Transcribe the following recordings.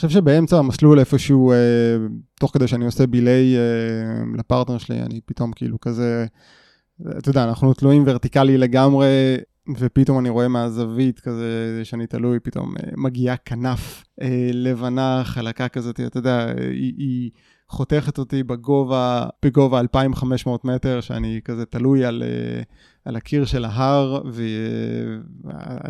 חושב שבאמצע המסלול איפשהו, אה, תוך כדי שאני עושה ביליי אה, לפרטנר שלי, אני פתאום כאילו כזה, אתה יודע, אנחנו תלויים ורטיקלי לגמרי, ופתאום אני רואה מהזווית כזה, שאני תלוי, פתאום אה, מגיעה כנף אה, לבנה, חלקה כזאת, אתה יודע, היא... היא חותכת אותי בגובה, בגובה 2,500 מטר, שאני כזה תלוי על, אה, על הקיר של ההר,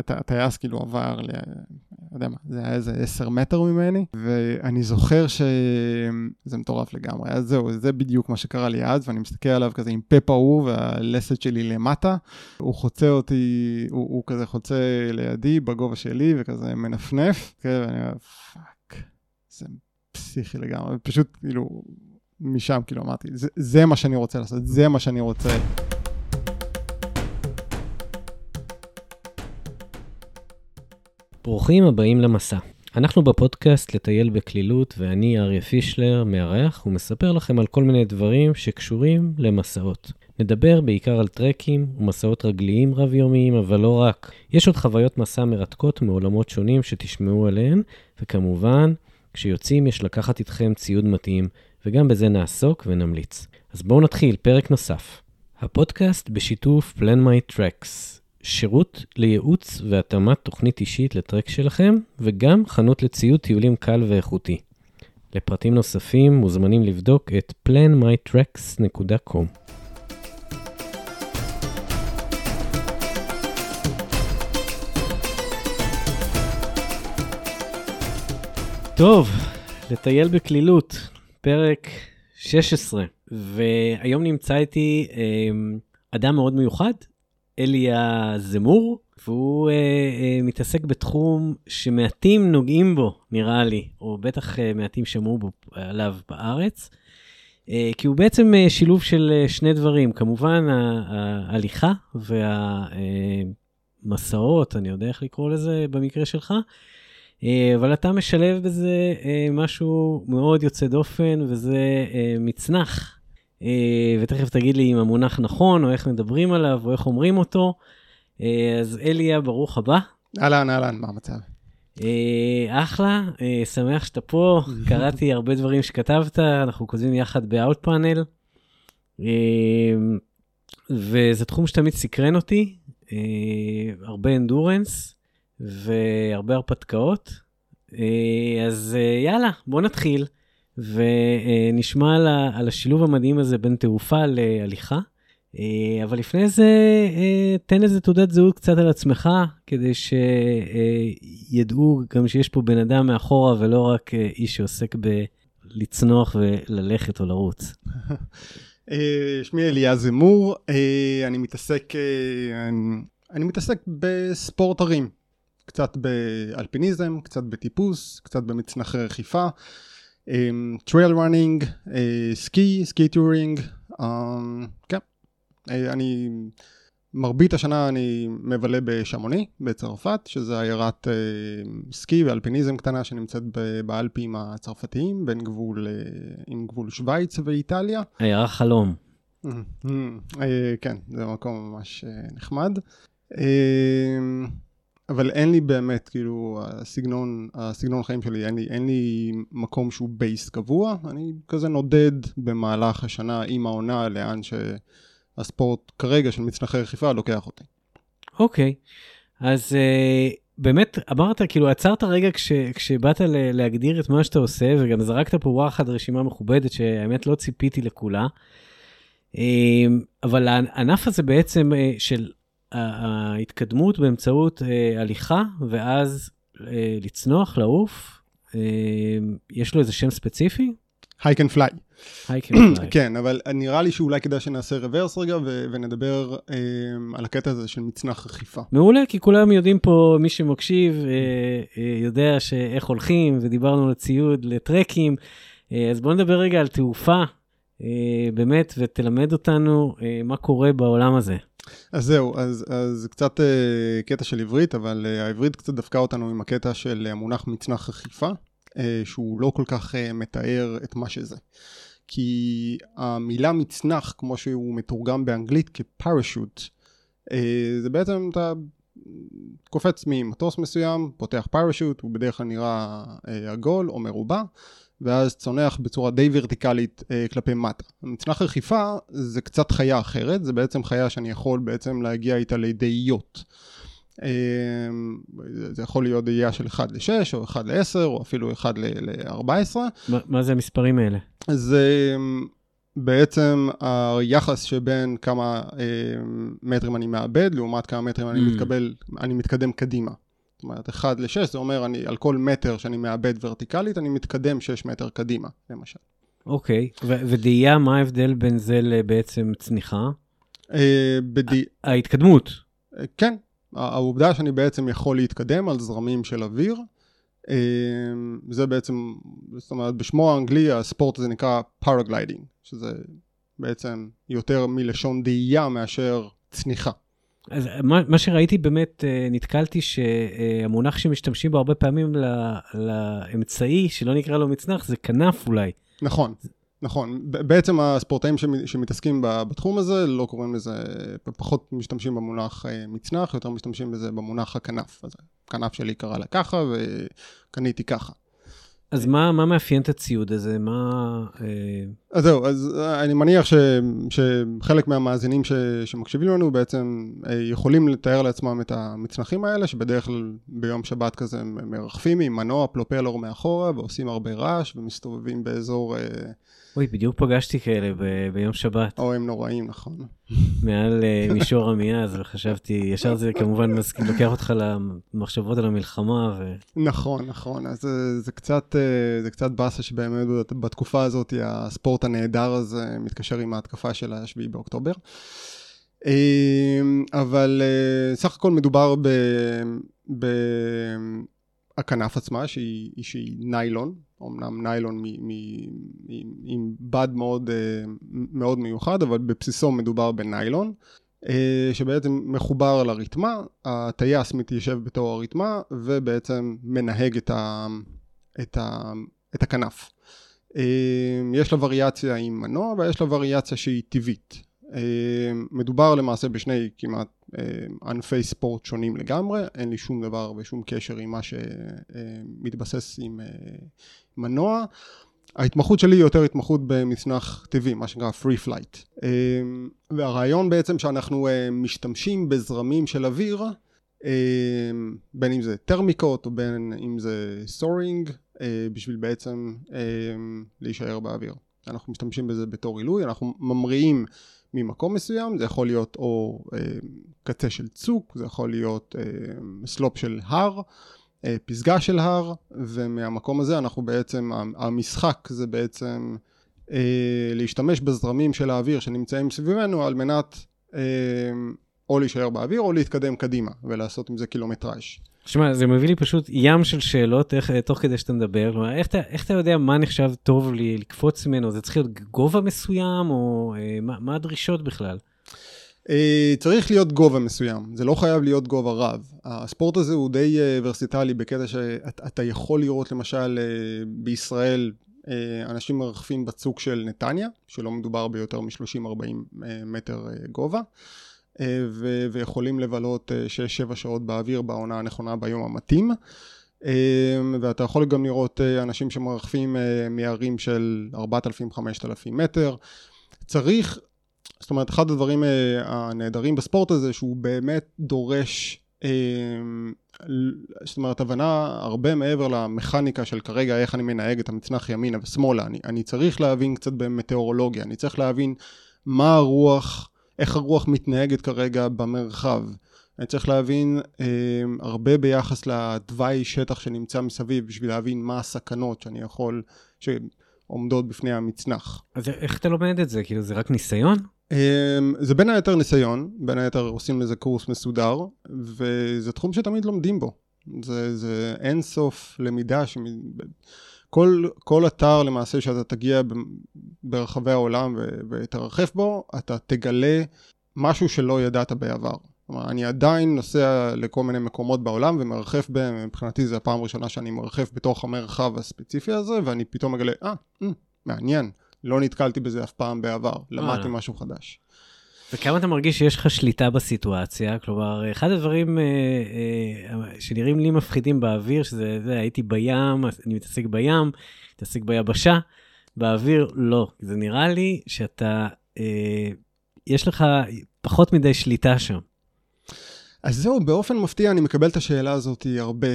והטייס כאילו עבר. לא יודע מה, זה היה איזה 10 מטר ממני, ואני זוכר שזה מטורף לגמרי. אז זהו, זה בדיוק מה שקרה לי אז, ואני מסתכל עליו כזה עם פה פעור והלסת שלי למטה. הוא חוצה אותי, הוא, הוא כזה חוצה לידי בגובה שלי, וכזה מנפנף, כן, ואני אומר, פאק, זה פסיכי לגמרי, פשוט כאילו, משם כאילו אמרתי, זה, זה מה שאני רוצה לעשות, זה מה שאני רוצה. ברוכים הבאים למסע. אנחנו בפודקאסט לטייל בקלילות, ואני אריה פישלר, מארח, ומספר לכם על כל מיני דברים שקשורים למסעות. נדבר בעיקר על טרקים ומסעות רגליים רב-יומיים, אבל לא רק. יש עוד חוויות מסע מרתקות מעולמות שונים שתשמעו עליהן, וכמובן, כשיוצאים יש לקחת איתכם ציוד מתאים, וגם בזה נעסוק ונמליץ. אז בואו נתחיל, פרק נוסף. הפודקאסט בשיתוף Plan My Tracks, שירות לייעוץ והתאמת תוכנית אישית לטרק שלכם, וגם חנות לציוד טיולים קל ואיכותי. לפרטים נוספים מוזמנים לבדוק את planmytracks.com. טוב, לטייל בקלילות, פרק 16, והיום נמצא איתי אה, אדם מאוד מיוחד, אליה זמור, והוא אה, אה, מתעסק בתחום שמעטים נוגעים בו, נראה לי, או בטח אה, מעטים שמעו בו, עליו בארץ. אה, כי הוא בעצם אה, שילוב של אה, שני דברים, כמובן ההליכה והמסעות, אני יודע איך לקרוא לזה במקרה שלך, אה, אבל אתה משלב בזה אה, משהו מאוד יוצא דופן, וזה אה, מצנח. ותכף תגיד לי אם המונח נכון, או איך מדברים עליו, או איך אומרים אותו. אז אליה, ברוך הבא. אהלן, אהלן, מה המצב? אחלה, שמח שאתה פה. קראתי הרבה דברים שכתבת, אנחנו כותבים יחד ב-Outpanel. וזה תחום שתמיד סקרן אותי, הרבה אנדורנס. והרבה הרפתקאות. אה, אז אה, יאללה, בוא נתחיל ונשמע על השילוב המדהים הזה בין תעופה להליכה. אה, אבל לפני זה, תן איזה תעודת זהות קצת על עצמך, כדי שידעו גם שיש פה בן אדם מאחורה ולא רק איש שעוסק בלצנוח וללכת או לרוץ. שמי אליעז אמור, אני מתעסק, אני מתעסק בספורט ערים. קצת באלפיניזם, קצת בטיפוס, קצת במצנחי רכיפה, trail running, סקי, ski touring, כן. Uh, אני, מרבית השנה אני מבלה בשאמוני, בצרפת, שזה עיירת uh, סקי ואלפיניזם קטנה שנמצאת באלפים הצרפתיים, בין גבול, uh, עם גבול שווייץ ואיטליה. עיירה חלום. Uh, כן, זה מקום ממש uh, נחמד. אבל אין לי באמת, כאילו, הסגנון, הסגנון חיים שלי, אין לי, אין לי מקום שהוא base קבוע, אני כזה נודד במהלך השנה עם העונה לאן שהספורט כרגע של מצנחי רכיפה לוקח אותי. אוקיי, okay. אז uh, באמת אמרת, כאילו, עצרת רגע כש, כשבאת ל- להגדיר את מה שאתה עושה, וגם זרקת פה וואחד רשימה מכובדת, שהאמת לא ציפיתי לכולה. Uh, אבל הענף הזה בעצם uh, של ההתקדמות באמצעות אה, הליכה, ואז אה, לצנוח, לעוף, אה, יש לו איזה שם ספציפי? hike and fly. כן, אבל נראה לי שאולי כדאי שנעשה reverse רגע ו- ונדבר אה, על הקטע הזה של מצנח רחיפה. מעולה, כי כולם יודעים פה, מי שמקשיב אה, אה, יודע שאיך הולכים, ודיברנו על ציוד, לטרקים, אה, אז בואו נדבר רגע על תעופה, אה, באמת, ותלמד אותנו אה, מה קורה בעולם הזה. אז זהו, אז, אז קצת uh, קטע של עברית, אבל uh, העברית קצת דפקה אותנו עם הקטע של המונח מצנח רכיפה, uh, שהוא לא כל כך uh, מתאר את מה שזה. כי המילה מצנח, כמו שהוא מתורגם באנגלית כפרשוט, uh, זה בעצם אתה קופץ ממטוס מסוים, פותח פרשוט, הוא בדרך כלל נראה אה, עגול או מרובע, ואז צונח בצורה די ורטיקלית אה, כלפי מטה. מצנח רכיפה זה קצת חיה אחרת, זה בעצם חיה שאני יכול בעצם להגיע איתה לידי יוט. אה, זה יכול להיות דהייה של 1 ל-6 או 1 ל-10 או אפילו 1 ל-14. מה, מה זה המספרים האלה? זה בעצם היחס שבין כמה אה, מטרים אני מאבד לעומת כמה מטרים אני, Mm. מתקבל, אני מתקדם קדימה. זאת אומרת, 1 ל-6 זה אומר אני, על כל מטר שאני מאבד ורטיקלית, אני מתקדם 6 מטר קדימה, למשל. אוקיי, ו- ודאייה, מה ההבדל בין זה לבעצם צניחה? אה, בדי... ההתקדמות. אה, כן, העובדה שאני בעצם יכול להתקדם על זרמים של אוויר, אה, זה בעצם, זאת אומרת, בשמו האנגלי הספורט הזה נקרא paragliding, שזה בעצם יותר מלשון דאייה מאשר צניחה. אז מה, מה שראיתי באמת, אה, נתקלתי שהמונח שמשתמשים בו הרבה פעמים לאמצעי, שלא נקרא לו מצנח, זה כנף אולי. נכון, נכון. בעצם הספורטאים שמ- שמתעסקים בתחום הזה לא קוראים לזה, פחות משתמשים במונח אה, מצנח, יותר משתמשים בזה במונח הכנף. אז הכנף שלי קרא לה ככה וקניתי ככה. אז מה, מה מאפיין את הציוד הזה? מה... אה, אז זהו, אז אה, אני מניח ש, שחלק מהמאזינים ש, שמקשיבים לנו בעצם אה, יכולים לתאר לעצמם את המצנחים האלה, שבדרך כלל ביום שבת כזה הם מרחפים עם מנוע פלופלור מאחורה ועושים הרבה רעש ומסתובבים באזור, אוי, בדיוק פגשתי כאלה ב- ביום שבת, או הם נוראים, נכון. מעל אה, מישור עמיעז, וחשבתי, ישר זה כמובן מסכים, לוקח אותך למחשבות על המלחמה, ו... נכון, נכון, אז זה, זה קצת, אה, זה קצת באסה שבאמת בת- בתקופה הזאת הספורט הנהדר הזה מתקשר עם ההתקפה של השביעי באוקטובר. אה, אבל סך הכל מדובר ב... בכנף עצמה שהיא, שהיא ניילון, אמנם ניילון מ, מ, עם, עם בד מאוד, אה, מאוד מיוחד, אבל בבסיסו מדובר בניילון. אה, שבעצם מחובר לרתמה, הטייס מתיישב בתור הרתמה ובעצם מנהג את, ה, את, ה, את הכנף. אה, יש לה וריאציה עם מנוע ויש לה וריאציה שהיא טבעית. אה, מדובר למעשה בשני כמעט אה, ענפי ספורט שונים לגמרי, אין לי שום דבר ושום קשר עם מה שמתבסס עם אה, מנוע. ההתמחות שלי היא יותר התמחות במצנח טבעי, מה שנקרא free flight. אה, והרעיון בעצם שאנחנו אה, משתמשים בזרמים של אוויר, אה, בין אם זה טרמיקות או בין אם זה סורינג, בשביל בעצם אה, להישאר באוויר. אנחנו משתמשים בזה בתור עילוי, אנחנו ממריאים ממקום מסוים, זה יכול להיות או אה, קצה של צוק, זה יכול להיות אה, סלופ של הר, אה, פסגה של הר, ומהמקום הזה אנחנו בעצם, המשחק זה בעצם אה, להשתמש בזרמים של האוויר שנמצאים סביבנו על מנת אה, או להישאר באוויר או להתקדם קדימה ולעשות עם זה קילומטראז'. שמע, זה מביא לי פשוט ים של שאלות איך, תוך כדי שאתה מדבר. כלומר, איך, איך אתה יודע מה נחשב טוב לי לקפוץ ממנו? זה צריך להיות גובה מסוים, או אה, מה, מה הדרישות בכלל? אה, צריך להיות גובה מסוים, זה לא חייב להיות גובה רב. הספורט הזה הוא די אה, ורסיטלי בקטע שאתה יכול לראות למשל אה, בישראל אה, אנשים מרחפים בצוק של נתניה, שלא מדובר ביותר מ-30-40 מטר אה, גובה, אה, ו- ויכולים לבלות 6-7 שעות באוויר בעונה הנכונה ביום המתאים. אה, ואתה יכול גם לראות אה, אנשים שמרחפים אה, מערים של 4,000-5,000 מטר. צריך זאת אומרת, אחד הדברים הנהדרים בספורט הזה, שהוא באמת דורש, זאת אומרת, הבנה הרבה מעבר למכניקה של כרגע איך אני מנהג את המצנח ימינה ושמאלה. אני, אני צריך להבין קצת במטאורולוגיה, אני צריך להבין מה הרוח, איך הרוח מתנהגת כרגע במרחב. אני צריך להבין uh, הרבה ביחס לתוואי שטח שנמצא מסביב, בשביל להבין מה הסכנות שאני יכול, שעומדות בפני המצנח. אז איך אתה לומד את זה? כאילו, זה רק ניסיון? אמ, זה בין היתר ניסיון, בין היתר עושים לזה קורס מסודר, וזה תחום שתמיד לומדים בו. זה, זה אין סוף למידה, שמ... כל, כל אתר למעשה שאתה תגיע ברחבי העולם ו- ותרחף בו, אתה תגלה משהו שלא ידעת בעבר. כלומר, אני עדיין נוסע לכל מיני מקומות בעולם ומרחף בהם, מבחינתי זו הפעם הראשונה שאני מרחף בתוך המרחב הספציפי הזה, ואני פתאום מגלה, אה, ah, מעניין. לא נתקלתי בזה אף פעם בעבר, למדתי וואלה. משהו חדש. וכמה אתה מרגיש שיש לך שליטה בסיטואציה? כלומר, אחד הדברים אה, אה, שנראים לי מפחידים באוויר, שזה, זה, הייתי בים, אני מתעסק בים, מתעסק ביבשה, באוויר לא. זה נראה לי שאתה, אה, יש לך פחות מדי שליטה שם. אז זהו, באופן מפתיע אני מקבל את השאלה הזאת הרבה.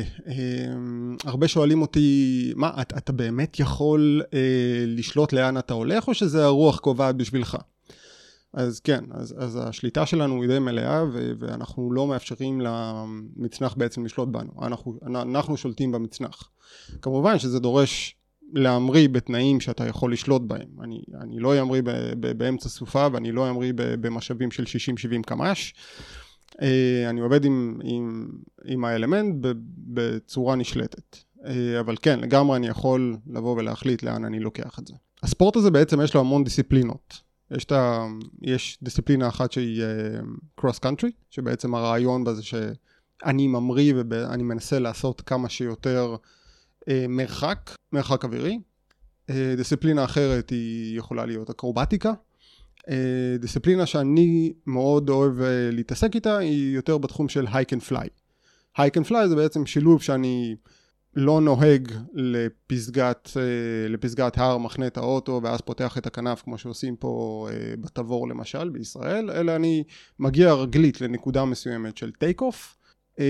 הרבה שואלים אותי, מה, אתה, אתה באמת יכול אה, לשלוט לאן אתה הולך, או שזה הרוח קובעת בשבילך? אז כן, אז, אז השליטה שלנו היא די מלאה, ו- ואנחנו לא מאפשרים למצנח בעצם לשלוט בנו. אנחנו, אנחנו שולטים במצנח. כמובן שזה דורש להמריא בתנאים שאתה יכול לשלוט בהם. אני, אני לא אמריא באמצע סופה ואני לא אמריא במשאבים של 60-70 קמ"ש. אה, אני עובד עם, עם, עם האלמנט בצורה נשלטת. אה, אבל כן, לגמרי אני יכול לבוא ולהחליט לאן אני לוקח את זה. הספורט הזה בעצם יש לו המון דיסציפלינות. יש, ה, יש דיסציפלינה אחת שהיא קרוס uh, קאנטרי, שבעצם הרעיון בזה שאני ממריא ואני מנסה לעשות כמה שיותר uh, מרחק, מרחק אווירי. Uh, דיסציפלינה אחרת היא יכולה להיות אקרובטיקה. Uh, דיסציפלינה שאני מאוד אוהב uh, להתעסק איתה היא יותר בתחום של hike and fly. Hike and fly זה בעצם שילוב שאני לא נוהג לפסגת, אה, לפסגת הר, מחנה את האוטו ואז פותח את הכנף כמו שעושים פה אה, בתבור למשל בישראל, אלא אני מגיע רגלית לנקודה מסוימת של take off, אה,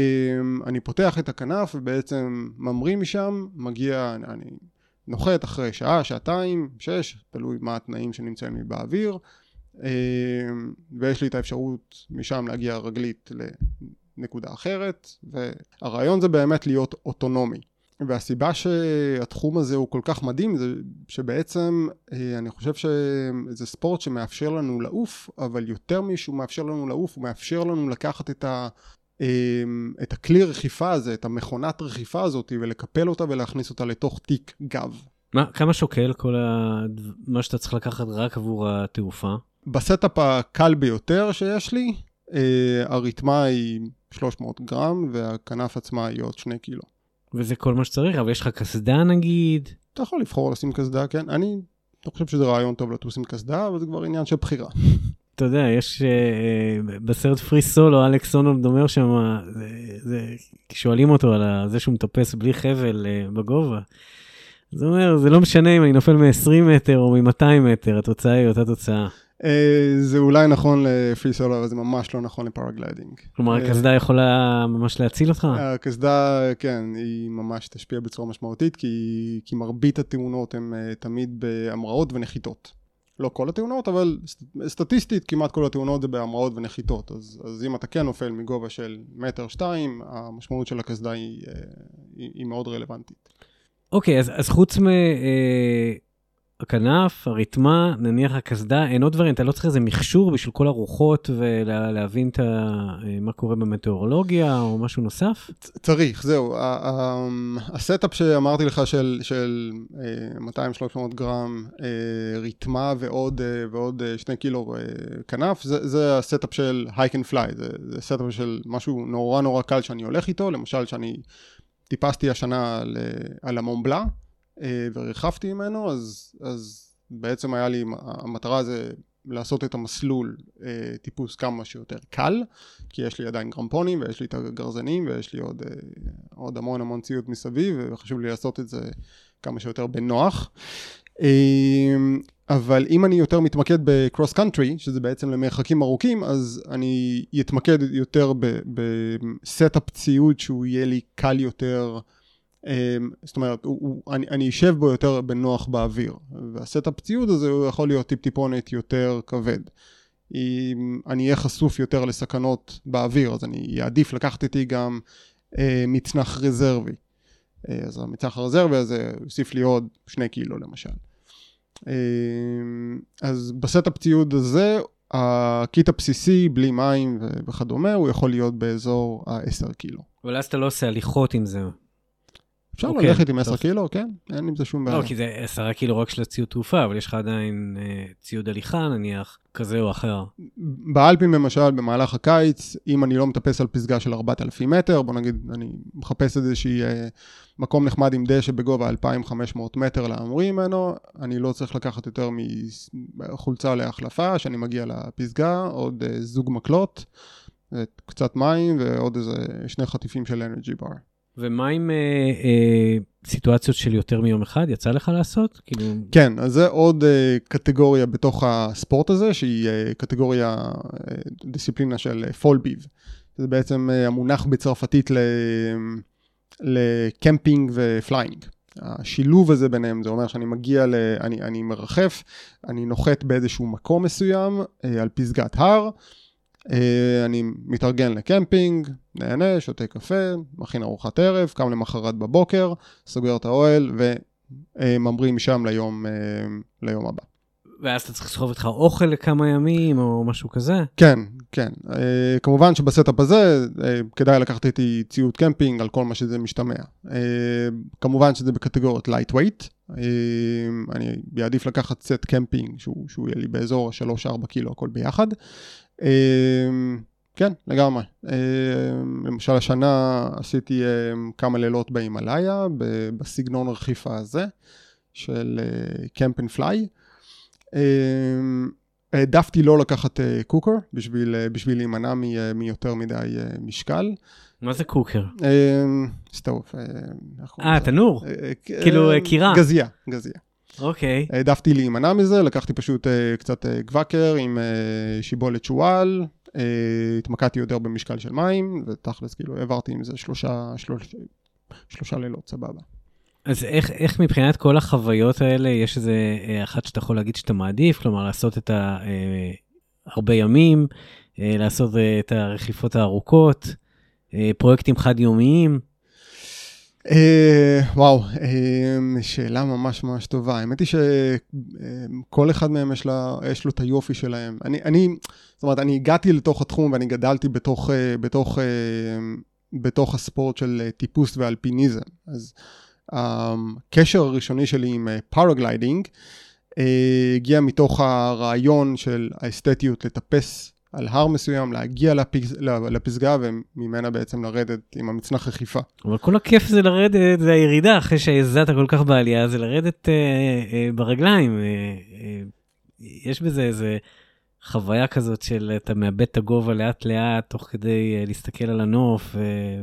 אני פותח את הכנף ובעצם ממריא משם, מגיע, אני נוחת אחרי שעה, שעתיים, שש, תלוי מה התנאים שנמצאים לי באוויר, ויש לי את האפשרות משם להגיע רגלית לנקודה אחרת, והרעיון זה באמת להיות אוטונומי. והסיבה שהתחום הזה הוא כל כך מדהים זה שבעצם אה, אני חושב שזה ספורט שמאפשר לנו לעוף אבל יותר משהוא מאפשר לנו לעוף הוא מאפשר לנו לקחת את, ה, אה, את הכלי רכיפה הזה את המכונת רכיפה הזאת ולקפל אותה ולהכניס אותה לתוך תיק גב. מה, כמה שוקל כל ה... מה שאתה צריך לקחת רק עבור התעופה? ב setup הקל ביותר שיש לי אה, הרתמה היא 300 גרם והכנף עצמה היא עוד 2 קילו. וזה כל מה שצריך, אבל יש לך קסדה נגיד? אתה יכול לבחור לשים קסדה, כן. אני לא חושב שזה רעיון טוב לטוס עם קסדה, אבל זה כבר עניין של בחירה. אתה יודע, יש uh, בסרט Free Solo, אלכס הונולד אומר שם, שואלים אותו על זה שהוא מטפס בלי חבל uh, בגובה. זה אומר, זה לא משנה אם אני נופל מ-20 מטר או מ-200 מטר, התוצאה היא אותה תוצאה. אה, זה אולי נכון ל free solo, אבל זה ממש לא נכון ל paragliding. כלומר, אה, הקסדה יכולה ממש להציל אותך? הקסדה, כן, היא ממש תשפיע בצורה משמעותית, כי, כי מרבית התאונות הן אה, תמיד בהמראות ונחיתות. לא כל התאונות, אבל סטטיסטית כמעט כל התאונות זה בהמראות ונחיתות. אז, אז אם אתה כן נופל מגובה של מטר שתיים, המשמעות של הקסדה היא, היא, היא מאוד רלוונטית. אוקיי, okay, אז, אז חוץ מ... הכנף, הרתמה, נניח הקסדה, אין עוד דברים, אתה לא צריך איזה מכשור בשביל כל הרוחות ולהבין ולה, אה, מה קורה במטאורולוגיה או משהו נוסף? צריך, זהו. ה setup שאמרתי לך של, של 200-300 אה, גרם אה, רתמה ועוד, ועוד 2 קילו כנף, זה, זה ה setup של hike and fly, זה, זה setup של משהו נורא נורא קל שאני הולך איתו, למשל שאני טיפסתי השנה על המומבלה. אה, וריחפתי ממנו, אז, אז בעצם היה לי, המטרה זה לעשות את המסלול אה, טיפוס כמה שיותר קל, כי יש לי עדיין גרמפונים ויש לי את הגרזנים ויש לי עוד, אה, עוד המון המון ציוד מסביב וחשוב לי לעשות את זה כמה שיותר בנוח. אבל אם אני יותר מתמקד בקרוס קאנטרי, שזה בעצם למרחקים ארוכים, אז אני אתמקד יותר ב setup ציוד שהוא יהיה לי קל יותר זאת אומרת, הוא, הוא, אני, אני אשב בו יותר בנוח באוויר, וה setup ציוד הזה הוא יכול להיות טיפ טיפונת יותר כבד. אם אני אהיה חשוף יותר לסכנות באוויר, אז אני אעדיף לקחת איתי גם אה, מצנח רזרבי. אה, אז המצנח הרזרבי הזה יוסיף לי עוד שני קילו למשל. אה, אז ב setup ציוד הזה, הקיט הבסיסי, בלי מים וכדומה, הוא יכול להיות באזור ה-10 קילו. אבל אז אתה לא עושה הליכות עם זה. אפשר אוקיי, ללכת עם טוב. 10 קילו, כן, אין עם זה שום בעיה. לא, כי זה עשרה קילו רק של הציוד תעופה, אבל יש לך עדיין אה, ציוד הליכה נניח, כזה או אחר. באלפים למשל, במהלך הקיץ, אם אני לא מטפס על פסגה של 4,000 מטר, בוא נגיד, אני מחפש איזושהי אה, מקום נחמד עם דשא בגובה 2,500 מטר להמריא ממנו, אני לא צריך לקחת יותר מחולצה להחלפה, שאני מגיע לפסגה, עוד אה, זוג מקלות, אה, קצת מים ועוד איזה שני חטיפים של אנרגי בר. ומה עם אה, אה, סיטואציות של יותר מיום אחד? יצא לך לעשות? כאילו, כן, אז זה עוד uh, קטגוריה בתוך הספורט הזה, שהיא uh, קטגוריה, uh, דיסציפלינה של פולביב. זה בעצם uh, המונח בצרפתית ל- לקמפינג ו flying. השילוב הזה ביניהם, זה אומר שאני מגיע, ל... אני, אני מרחף, אני נוחת באיזשהו מקום מסוים uh, על פסגת הר, אני מתארגן לקמפינג, נהנה, שותה קפה, מכין ארוחת ערב, קם למחרת בבוקר, סוגר את האוהל וממריא משם ליום, אה, ליום הבא. ואז אתה צריך לסחוב איתך אוכל לכמה ימים או משהו כזה? כן, כן. אה, כמובן שב setup הזה אה, כדאי לקחת איתי ציוד קמפינג על כל מה שזה משתמע. אה, כמובן שזה lightweight. אה, אני אעדיף לקחת סט קמפינג שהוא, שהוא יהיה לי באזור ה-3-4 קילו הכל ביחד. אה, כן, לגמרי. אה, למשל השנה עשיתי אה, כמה לילות בהימאליה, בסגנון הרחיפה הזה של camp and fly. העדפתי לא לקחת אה, cooker בשביל, אה, בשביל להימנע מ- אה, מיותר מדי משקל. מה זה קוקר? סטוף. אה? תנור. כאילו, קירה. גזייה, גזייה. אוקיי. העדפתי להימנע מזה, לקחתי פשוט uh, קצת uh, גוואקר עם uh, שיבולת שועל, uh, התמקדתי יותר במשקל של מים, ותכלס כאילו העברתי עם זה שלושה, שלוש, שלושה לילות, סבבה. אז איך, איך מבחינת כל החוויות האלה, יש איזה אה, אחת שאתה יכול להגיד שאתה מעדיף? כלומר, לעשות את ה... אה, הרבה ימים, אה, לעשות אה, את הרחיפות הארוכות, אה, פרויקטים חד-יומיים. Uh, וואו, uh, שאלה ממש ממש טובה. האמת היא שכל אחד מהם יש, לה, יש לו את היופי שלהם. אני, אני, זאת אומרת, אני הגעתי לתוך התחום ואני גדלתי בתוך, uh, בתוך, בתוך הספורט של טיפוס ואלפיניזם. אז הקשר הראשוני שלי עם paragliding הגיע מתוך הרעיון של האסתטיות לטפס על הר מסוים, להגיע לפס, לפסגה וממנה בעצם לרדת עם המצנח רכיפה. אבל כל הכיף זה לרדת, זה הירידה, אחרי שהזעת כל כך בעלייה, זה לרדת אה, אה, ברגליים. אה, אה, יש בזה איזה חוויה כזאת של אתה מאבד את הגובה לאט לאט, תוך כדי אה, להסתכל על הנוף,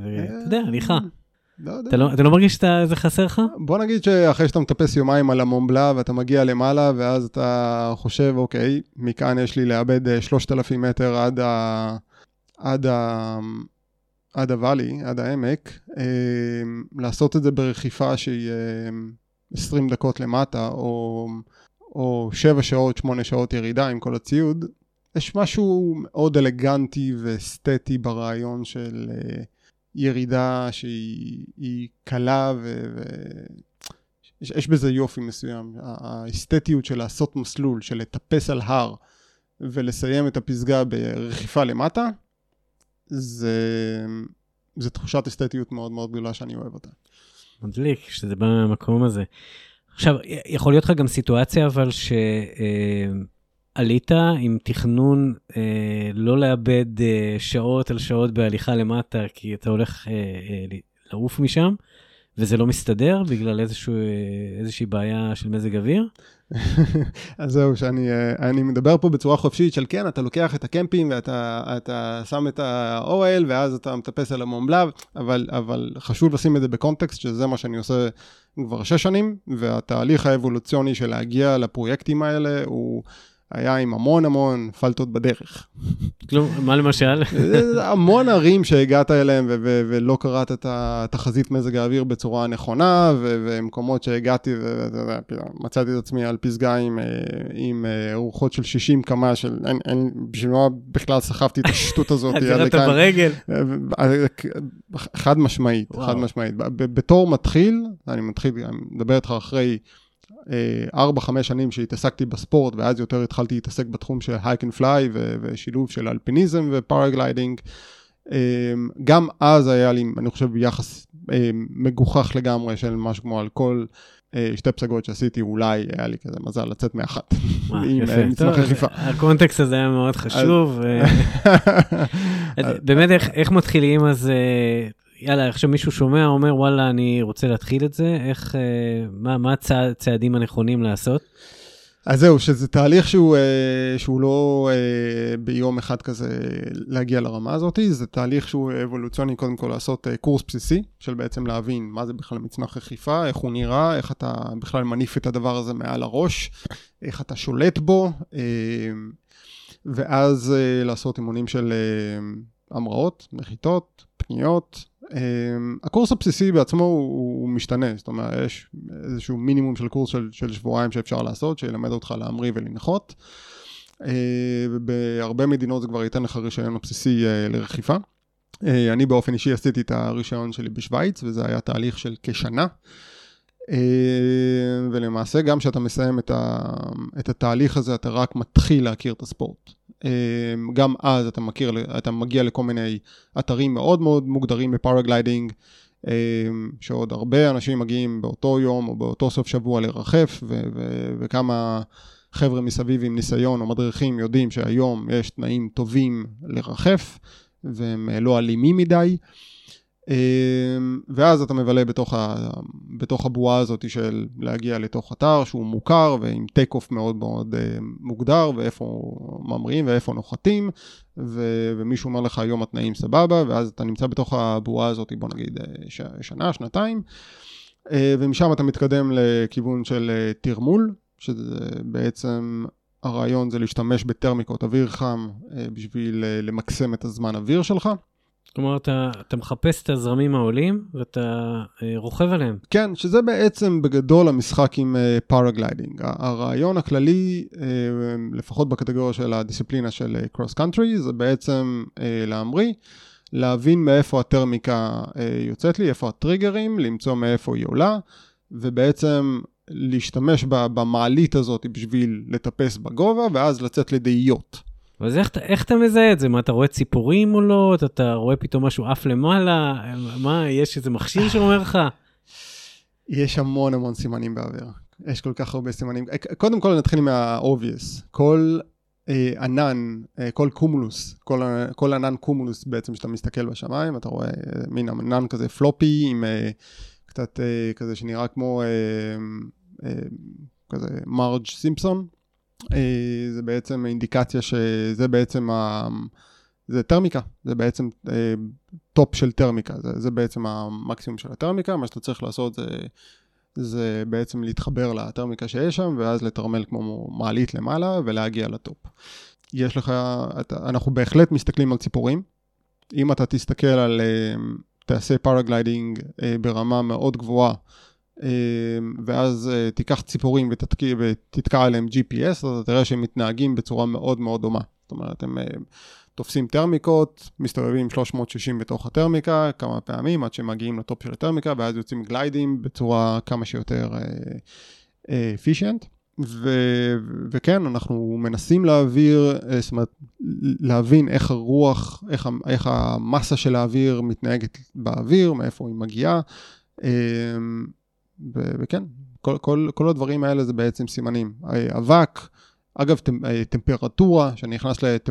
ואתה יודע, הליכה. לא יודע. אתה לא, אתה לא מרגיש שזה חסר לך? בוא נגיד שאחרי שאתה מטפס יומיים על המומבלה ואתה מגיע למעלה ואז אתה חושב אוקיי מכאן יש לי לאבד אה, 3,000 מטר עד ה... עד ה... עד הוואלי, עד העמק, אה, לעשות את זה ברכיפה שהיא אה, 20 דקות למטה או, או 7 שעות, 8 שעות ירידה עם כל הציוד, יש משהו מאוד אלגנטי ואסתטי ברעיון של אה, ירידה שהיא היא קלה ו... ו... יש, יש בזה יופי מסוים. האסתטיות של לעשות מסלול, של לטפס על הר ולסיים את הפסגה ברכיפה למטה, זה, זה תחושת אסתטיות מאוד מאוד גדולה שאני אוהב אותה. מדליק, שזה בא מהמקום הזה. עכשיו, יכול להיות לך גם סיטואציה, אבל שעלית עם תכנון אה, לא לאבד אה, שעות על שעות בהליכה למטה, כי אתה הולך אה, אה, לעוף משם, וזה לא מסתדר בגלל איזשהו, אה, איזושהי בעיה של מזג אוויר? אז זהו, שאני אה, אני מדבר פה בצורה חופשית של כן, אתה לוקח את הקמפים ואתה אתה שם את האוהל ואז אתה מטפס על המומבלב, אבל, אבל חשוב לשים את זה בקונטקסט, שזה מה שאני עושה כבר שש שנים, והתהליך האבולוציוני של להגיע לפרויקטים האלה הוא... היה עם המון המון פלטות בדרך. כלום, מה למשל? המון ערים שהגעת אליהם ו- ו- ולא קראת את התחזית מזג האוויר בצורה נכונה, ו- ומקומות שהגעתי ומצאתי את עצמי על פסגה עם, עם רוחות של 60 קמ"ש, של אין, אין, בשביל מה בכלל סחבתי את השטות הזאת. אז ירדת ברגל. חד משמעית. חד משמעית. בתור מתחיל, אני מתחיל, אני מדבר איתך אחרי... ארבע, חמש שנים שהתעסקתי בספורט, ואז יותר התחלתי להתעסק בתחום של hike and fly ושילוב של אלפיניזם ו paragliding. גם אז היה לי, אני חושב, יחס מגוחך לגמרי של משהו כמו על כל שתי פסגות שעשיתי, אולי היה לי כזה מזל לצאת מאחת. עם מצמח חיפה. הקונטקסט הזה היה מאוד חשוב. באמת, איך מתחילים אז... יאללה, עכשיו מישהו שומע, אומר, וואלה, אני רוצה להתחיל את זה, איך, מה, מה הצעדים הנכונים לעשות? אז זהו, שזה תהליך שהוא, אה, שהוא לא אה, ביום אחד כזה להגיע לרמה הזאת, זה תהליך שהוא אבולוציוני קודם כל לעשות אה, קורס בסיסי, של בעצם להבין מה זה בכלל מצנח רכיפה, איך הוא נראה, איך אתה בכלל מניף את הדבר הזה מעל הראש, איך אתה שולט בו, ואז לעשות אימונים של המראות, נחיתות, פניות, הקורס הבסיסי בעצמו הוא, משתנה, זאת אומרת יש איזשהו מינימום של קורס של, של שבועיים שאפשר לעשות, שילמד אותך להמריא ולנחות. Uh, בהרבה מדינות זה כבר ייתן לך רישיון הבסיסי uh, לרכיפה. Uh, אני באופן אישי עשיתי את הרישיון שלי בשוויץ, וזה היה תהליך של כשנה. אה, ולמעשה גם כשאתה מסיים את, ה, את התהליך הזה, אתה רק מתחיל להכיר את הספורט. אמ, גם אז אתה מכיר, אתה מגיע לכל מיני אתרים מאוד מאוד מוגדרים ב paragliding, אמ, שעוד הרבה אנשים מגיעים באותו יום או באותו סוף שבוע לרחף, ו- ו- וכמה חבר'ה מסביב עם ניסיון או מדריכים יודעים שהיום יש תנאים טובים לרחף, והם לא אלימים מדי. אמ, ואז אתה מבלה בתוך, ה, בתוך הבועה הזאת של להגיע לתוך אתר שהוא מוכר ועם טייק אוף מאוד מאוד אה, מוגדר ואיפה ממריאים ואיפה נוחתים ו, ומישהו אומר לך היום התנאים סבבה ואז אתה נמצא בתוך הבועה הזאת בוא נגיד אה, ש, שנה, שנתיים אה, ומשם אתה מתקדם לכיוון של תרמול שזה בעצם הרעיון זה להשתמש בטרמיקות אוויר חם בשביל למקסם את הזמן אוויר שלך. כלומר, אתה, אתה מחפש את הזרמים העולים ואתה אה, רוכב עליהם. כן, שזה בעצם בגדול המשחק עם paragliding. אה, הרעיון הכללי, אה, לפחות בקטגוריה של הדיסציפלינה של cross אה, country, זה בעצם אה, להמריא, להבין מאיפה הטרמיקה אה, יוצאת לי, איפה הטריגרים, למצוא מאיפה היא עולה, ובעצם להשתמש במעלית הזאת בשביל לטפס בגובה, ואז לצאת לדאיות. אז איך, איך אתה מזהה את זה? מה, אתה רואה ציפורים עולות? אתה רואה פתאום משהו עף למעלה? מה, יש איזה מכשיר שאומר לך? יש המון המון סימנים באוויר. יש כל כך הרבה סימנים. קודם כל נתחיל מה-obvious. כל אה, ענן, אה, כל קומולוס, כל, כל ענן קומולוס בעצם שאתה מסתכל בשמיים, אתה רואה אה, מין ענן כזה פלופי עם אה, קצת אה, כזה שנראה כמו אה, אה, כזה מרג' סימפסון. אה, זה בעצם אינדיקציה שזה בעצם ה... זה טרמיקה, זה בעצם אה, top של טרמיקה, זה, זה בעצם המקסימום של הטרמיקה, מה שאתה צריך לעשות זה, זה בעצם להתחבר לטרמיקה שיש שם, ואז לתרמל כמו מעלית למעלה ולהגיע ל top. יש לך, אתה, אנחנו בהחלט מסתכלים על ציפורים. אם אתה תסתכל על, אה, תעשה paragliding ברמה מאוד גבוהה, ואז אה, תיקח ציפורים ותתקע עליהם GPS, אז אתה תראה שהם מתנהגים בצורה מאוד מאוד דומה. זאת אומרת, הם אה, תופסים טרמיקות, מסתובבים 360 בתוך הטרמיקה כמה פעמים עד שמגיעים לטופ של הטרמיקה, ואז יוצאים גליידים בצורה כמה שיותר אפישיינט. אה, ו- וכן, אנחנו מנסים להעביר, זאת אומרת, להבין איך הרוח, איך, איך המסה של האוויר מתנהגת באוויר, מאיפה היא מגיעה. וכן, כל, כל, כל הדברים האלה זה בעצם סימנים. אבק, אגב, אה, טמפרטורה, שאני נכנס לת,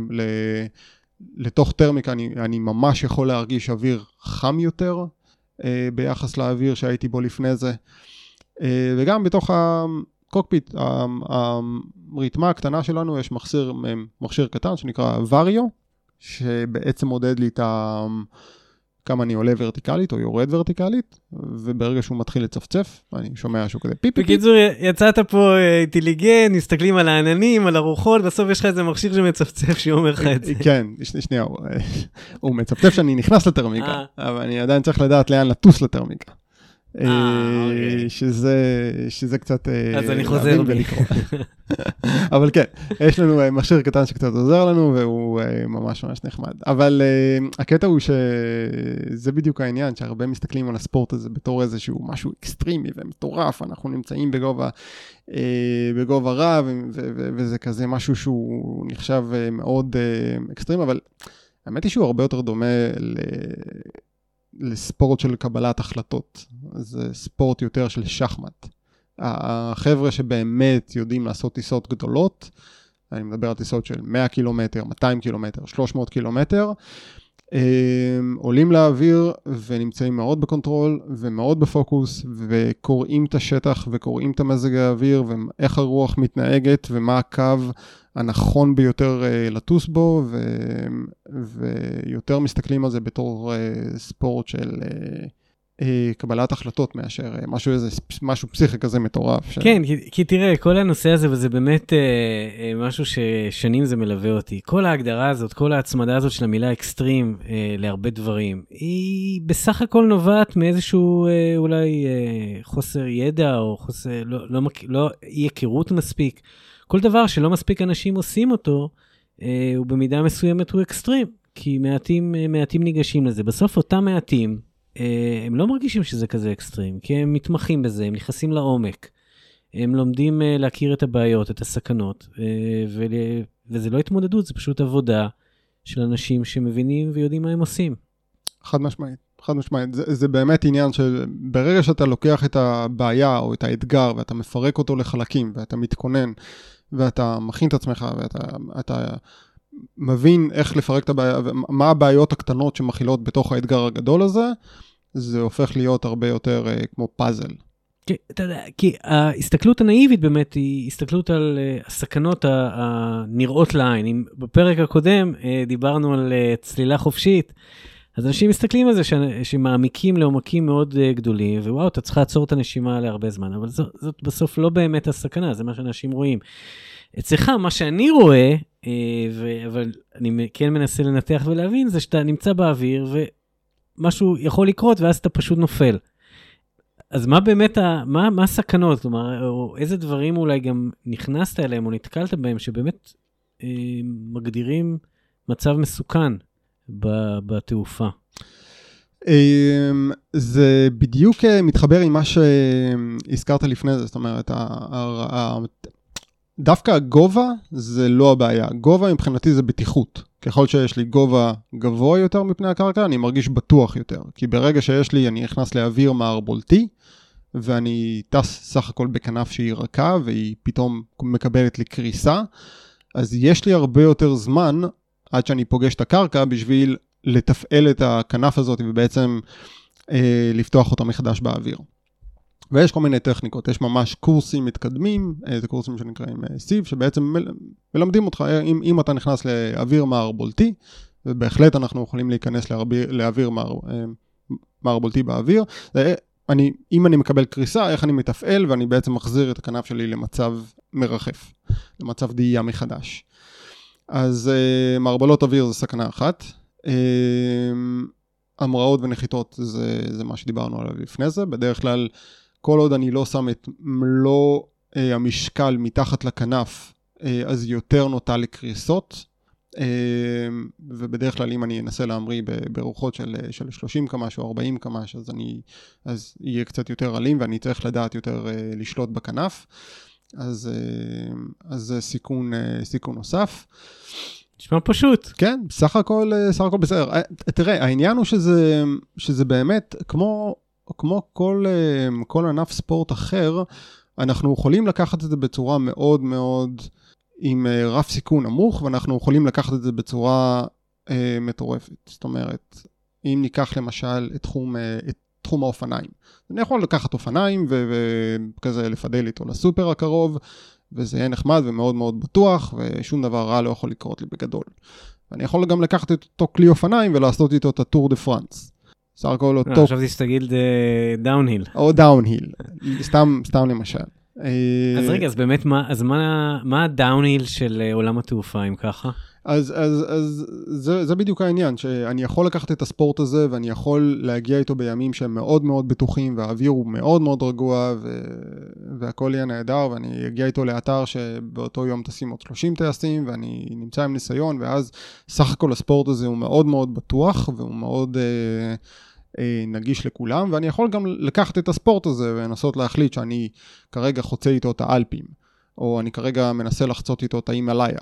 לתוך טרמיקה, אני, אני ממש יכול להרגיש אוויר חם יותר אה, ביחס לאוויר שהייתי בו לפני זה. אה, וגם בתוך הקוקפיט, הרתמה הקטנה שלנו, יש מכשיר, מכשיר קטן שנקרא וריו, שבעצם מודד לי את ה... כמה אני עולה ורטיקלית או יורד ורטיקלית, וברגע שהוא מתחיל לצפצף, אני שומע שהוא כזה פיפי. בקיצור, יצאת פה אה, אינטליגנט, מסתכלים על העננים, על הרוחות, בסוף יש לך איזה מכשיר שמצפצף שאומר לך את זה. כן, שנייה, הוא מצפצף שאני נכנס לטרמיקה, אה. אבל אני עדיין צריך לדעת לאן לטוס לטרמיקה. אה, אוקיי. שזה, שזה קצת... אז אני חוזר בי. אבל כן, יש לנו מכשיר קטן שקצת עוזר לנו, והוא ממש ממש נחמד. אבל הקטע הוא שזה בדיוק העניין, שהרבה מסתכלים על הספורט הזה בתור איזשהו משהו אקסטרימי ומטורף, אנחנו נמצאים בגובה, בגובה רב, וזה כזה משהו שהוא נחשב מאוד אקסטרים, אבל האמת היא שהוא הרבה יותר דומה ל... לספורט של קבלת החלטות. זה ספורט יותר של שחמט. החבר'ה שבאמת יודעים לעשות טיסות גדולות, אני מדבר על טיסות של 100 קילומטר, 200 קילומטר, 300 קילומטר, הם עולים לאוויר ונמצאים מאוד ב control ומאוד בפוקוס וקוראים את השטח וקוראים את המזג האוויר ואיך הרוח מתנהגת ומה הקו הנכון ביותר אה, לטוס בו ו... ויותר מסתכלים על זה בתור אה, ספורט של אה, אה, קבלת החלטות מאשר אה, משהו איזה משהו פסיכי כזה מטורף. ש... כן, כי, כי תראה, כל הנושא הזה, וזה באמת אה, אה, משהו ששנים זה מלווה אותי, כל ההגדרה הזאת, כל ההצמדה הזאת של המילה אקסטרים אה, להרבה דברים, היא בסך הכל נובעת מאיזשהו אה, אולי אה, חוסר ידע או חוסר, לא, לא, לא אי היכרות מספיק. כל דבר שלא מספיק אנשים עושים אותו, אה, הוא במידה מסוימת הוא אקסטרים, כי מעטים, אה, מעטים ניגשים לזה. בסוף אותם מעטים, אה, הם לא מרגישים שזה כזה אקסטרים, כי הם מתמחים בזה, הם נכנסים לעומק. הם לומדים אה, להכיר את הבעיות, את הסכנות, אה, וזה לא התמודדות, זה פשוט עבודה של אנשים שמבינים ויודעים מה הם עושים. חד משמעית, חד משמעית. זה, זה באמת עניין של ברגע שאתה לוקח את הבעיה או את האתגר ואתה מפרק אותו לחלקים ואתה מתכונן ואתה מכין את עצמך ואתה מבין איך לפרק את הבעיה, מה הבעיות הקטנות שמכילות בתוך האתגר הגדול הזה, זה הופך להיות הרבה יותר uh, כמו פאזל. כי, אתה יודע, כי ההסתכלות הנאיבית באמת היא הסתכלות על uh, הסכנות הנראות לעין. אם בפרק הקודם uh, דיברנו על uh, צלילה חופשית, אז אנשים מסתכלים על זה ש... שמעמיקים לעומקים מאוד uh, גדולים, ווואו, אתה צריך לעצור את הנשימה להרבה זמן, אבל זאת, זאת בסוף לא באמת הסכנה, זה מה שאנשים רואים. אצלך, מה שאני רואה, אה, ו... אבל אני כן מנסה לנתח ולהבין, זה שאתה נמצא באוויר ומשהו יכול לקרות ואז אתה פשוט נופל. אז מה באמת, ה... מה, מה הסכנות? כלומר, או איזה דברים אולי גם נכנסת אליהם או נתקלת בהם שבאמת אה, מגדירים מצב מסוכן בתעופה? אמ, זה בדיוק אה, מתחבר עם מה שהזכרת לפני זה, זאת אומרת, דווקא הגובה זה לא הבעיה, גובה מבחינתי זה בטיחות. ככל שיש לי גובה גבוה יותר מפני הקרקע, אני מרגיש בטוח יותר. כי ברגע שיש לי, אני נכנס לאוויר מערבולתי, ואני טס סך הכל בכנף שהיא רכה, והיא פתאום מקבלת לי קריסה, אז יש לי הרבה יותר זמן עד שאני פוגש את הקרקע בשביל לתפעל את הכנף הזאת ובעצם אה, לפתוח אותה מחדש באוויר. ויש כל מיני טכניקות, יש ממש קורסים מתקדמים, אה, זה קורסים שנקראים סיב, אה, שבעצם מלמדים אותך, אה, אם, אם אתה נכנס לאוויר מערבולתי, ובהחלט אנחנו יכולים להיכנס לאוויר, לאוויר מער, מערבולתי באוויר, אני, אם אני מקבל קריסה, איך אני מתפעל ואני בעצם מחזיר את הכנף שלי למצב מרחף, למצב דהייה מחדש. אז מערבולות אוויר זה סכנה אחת. המראות ונחיתות זה, זה מה שדיברנו עליו לפני זה, בדרך כלל כל עוד אני לא שם את מלוא אה, המשקל מתחת לכנף, אה, אז יותר נוטה לקריסות. אה, ובדרך כלל אם אני אנסה להמריא ברוחות של, של 30 קמ"ש או 40 קמ"ש, אז אני, אז יהיה קצת יותר אלים ואני צריך לדעת יותר אה, לשלוט בכנף. אז, אה, אז זה סיכון, אה, סיכון נוסף. נשמע פשוט. כן, סך הכל, אה, סך הכל בסדר. אה, תראה, העניין הוא שזה, שזה באמת, כמו כמו כל, כל ענף ספורט אחר, אנחנו יכולים לקחת את זה בצורה מאוד מאוד עם רף סיכון נמוך, ואנחנו יכולים לקחת את זה בצורה אה, מטורפת. זאת אומרת, אם ניקח למשל את תחום, את תחום האופניים. אני יכול לקחת אופניים וכזה לפדל איתו לסופר הקרוב, וזה יהיה נחמד ומאוד מאוד בטוח, ושום דבר רע לא יכול לקרות לי בגדול. ואני יכול גם לקחת את אותו כלי אופניים ולעשות איתו את הטור דה פרנס. סך הכל אותו... חשבתי שתגיד דאונהיל. או דאונהיל, סתם, סתם למשל. אז רגע, אז באמת, מה, אז מה, מה הדאונהיל של אה, עולם התעופה, אם ככה? אז, אז, אז זה, זה בדיוק העניין, שאני יכול לקחת את הספורט הזה ואני יכול להגיע איתו בימים שהם מאוד מאוד בטוחים והאוויר הוא מאוד מאוד רגוע ו... והכל יהיה נהדר ואני אגיע איתו לאתר שבאותו יום טסים עוד 30 טייסים ואני נמצא עם ניסיון ואז סך הכל הספורט הזה הוא מאוד מאוד בטוח והוא מאוד... אה, אה, נגיש לכולם, ואני יכול גם לקחת את הספורט הזה ולנסות להחליט שאני כרגע חוצה איתו את האלפים, או אני כרגע מנסה לחצות איתו את ההימאליה.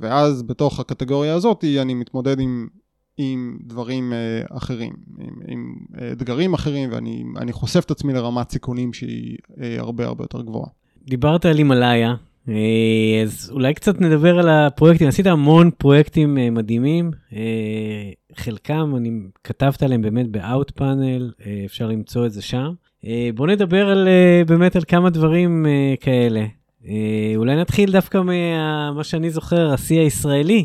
ואז בתוך הקטגוריה הזאת אני מתמודד עם עם דברים uh, אחרים, עם, עם אתגרים אחרים, ואני חושף את עצמי לרמת סיכונים שהיא uh, הרבה הרבה יותר גבוהה. דיברת על הימאליה, אז אולי קצת נדבר על הפרויקטים. עשית המון פרויקטים מדהימים, חלקם אני כתבת עליהם באמת ב-out panel, אפשר למצוא את זה שם. בוא נדבר על, באמת על כמה דברים כאלה. אולי נתחיל דווקא ממה שאני זוכר, השיא הישראלי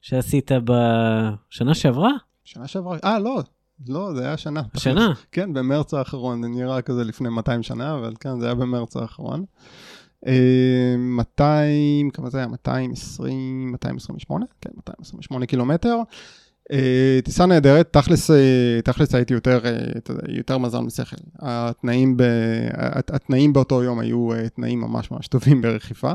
שעשית בשנה שעברה? שנה שעברה, אה, לא, לא, זה היה שנה. השנה? כן, במרץ האחרון, זה נראה כזה לפני 200 שנה, אבל כן, זה היה במרץ האחרון. 200, אה, כמה זה היה? 220, 228? כן, 228 קילומטר. אה, טיסה נהדרת, תכלס, אה, תכלס הייתי יותר, יותר מזל משכל. התנאים, ב, התנאים באותו יום היו תנאים ממש ממש טובים ברכיפה.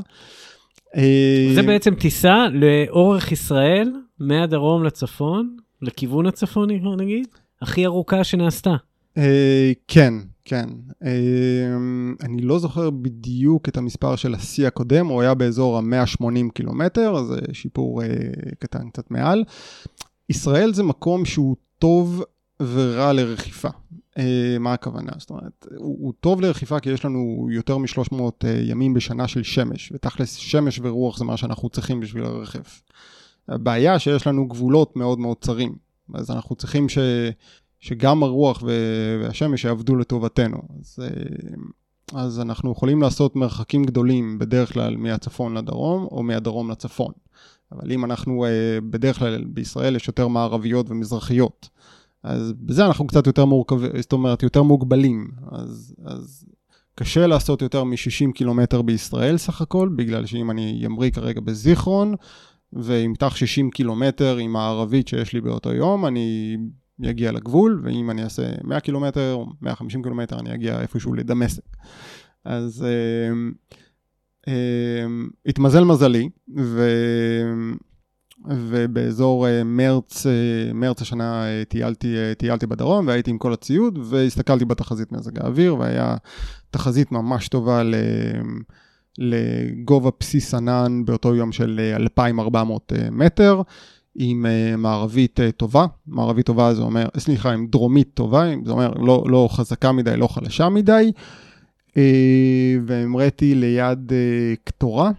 זה בעצם טיסה לאורך ישראל, מהדרום לצפון, לכיוון הצפון נגיד, הכי ארוכה שנעשתה. כן, כן. אני לא זוכר בדיוק את המספר של השיא הקודם, הוא היה באזור ה-180 קילומטר, זה שיפור קטן קצת מעל. ישראל זה מקום שהוא טוב ורע לרכיפה. Uh, מה הכוונה? זאת אומרת, הוא, הוא טוב לרכיפה כי יש לנו יותר מ-300 uh, ימים בשנה של שמש, ותכלס שמש ורוח זה מה שאנחנו צריכים בשביל הרכב. הבעיה שיש לנו גבולות מאוד מאוד צרים, אז אנחנו צריכים ש, שגם הרוח והשמש יעבדו לטובתנו. אז, uh, אז אנחנו יכולים לעשות מרחקים גדולים בדרך כלל מהצפון לדרום או מהדרום לצפון. אבל אם אנחנו, uh, בדרך כלל בישראל יש יותר מערביות ומזרחיות. אז בזה אנחנו קצת יותר מורכבים, זאת אומרת, יותר מוגבלים. אז, אז קשה לעשות יותר מ-60 קילומטר בישראל סך הכל, בגלל שאם אני אמריא כרגע בזיכרון, ואמתח 60 קילומטר עם הערבית שיש לי באותו יום, אני אגיע לגבול, ואם אני אעשה 100 קילומטר, 150 קילומטר, אני אגיע איפשהו לדמשק. אז uh, התמזל מזלי, ו... ובאזור אה, מרץ, אה, מרץ השנה אה, טיילתי, טיילתי בדרום והייתי עם כל הציוד והסתכלתי בתחזית מזג האוויר והיה תחזית ממש טובה לגובה בסיס ענן באותו יום של 2,400 מטר. עם מערבית טובה, מערבית טובה זה אומר, סליחה, עם דרומית טובה, זה אומר לא, לא חזקה מדי, לא חלשה מדי, והמראתי ליד קטורה,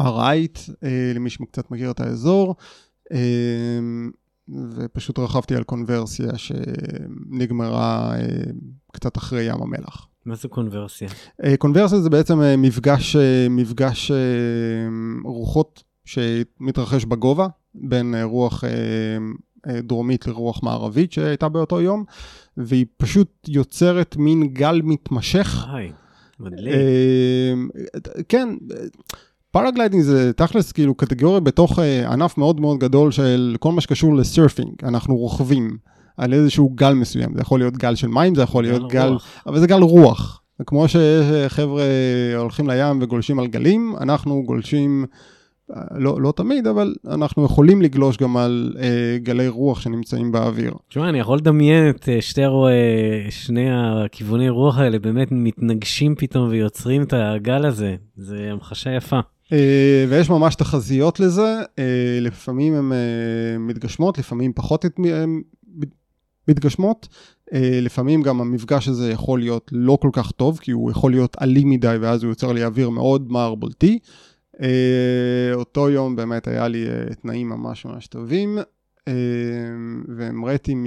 ארעית, אה, למי שקצת מכיר את האזור, אה, ופשוט רכבתי על קונברסיה שנגמרה אה, קצת אחרי ים המלח. מה זה קונברסיה? קונברסיה זה בעצם מפגש, מפגש רוחות שמתרחש בגובה, בין רוח דרומית לרוח מערבית שהייתה באותו יום, והיא פשוט יוצרת מין גל מתמשך. היי, מדליק. כן. paragliding זה תכלס כאילו קטגוריה בתוך אה, ענף מאוד מאוד גדול של כל מה שקשור ל surfing, אנחנו רוכבים על איזשהו גל מסוים, זה יכול להיות גל של מים, זה יכול להיות גל, רוח. אבל זה גל רוח. כמו שחבר'ה הולכים לים וגולשים על גלים, אנחנו גולשים, אה, לא, לא תמיד, אבל אנחנו יכולים לגלוש גם על אה, גלי רוח שנמצאים באוויר. תשמע, אני יכול לדמיין את אה, שתי, שני הכיווני רוח האלה באמת מתנגשים פתאום ויוצרים את הגל הזה, זה המחשה יפה. אה, ויש ממש תחזיות לזה, אה, לפעמים הן אה, מתגשמות, לפעמים פחות מתגשמות, לפעמים גם המפגש הזה יכול להיות לא כל כך טוב, כי הוא יכול להיות אלים מדי ואז הוא יוצר לי אוויר מאוד מערבולתי. אותו יום באמת היה לי תנאים ממש ממש טובים, והמראתי מ...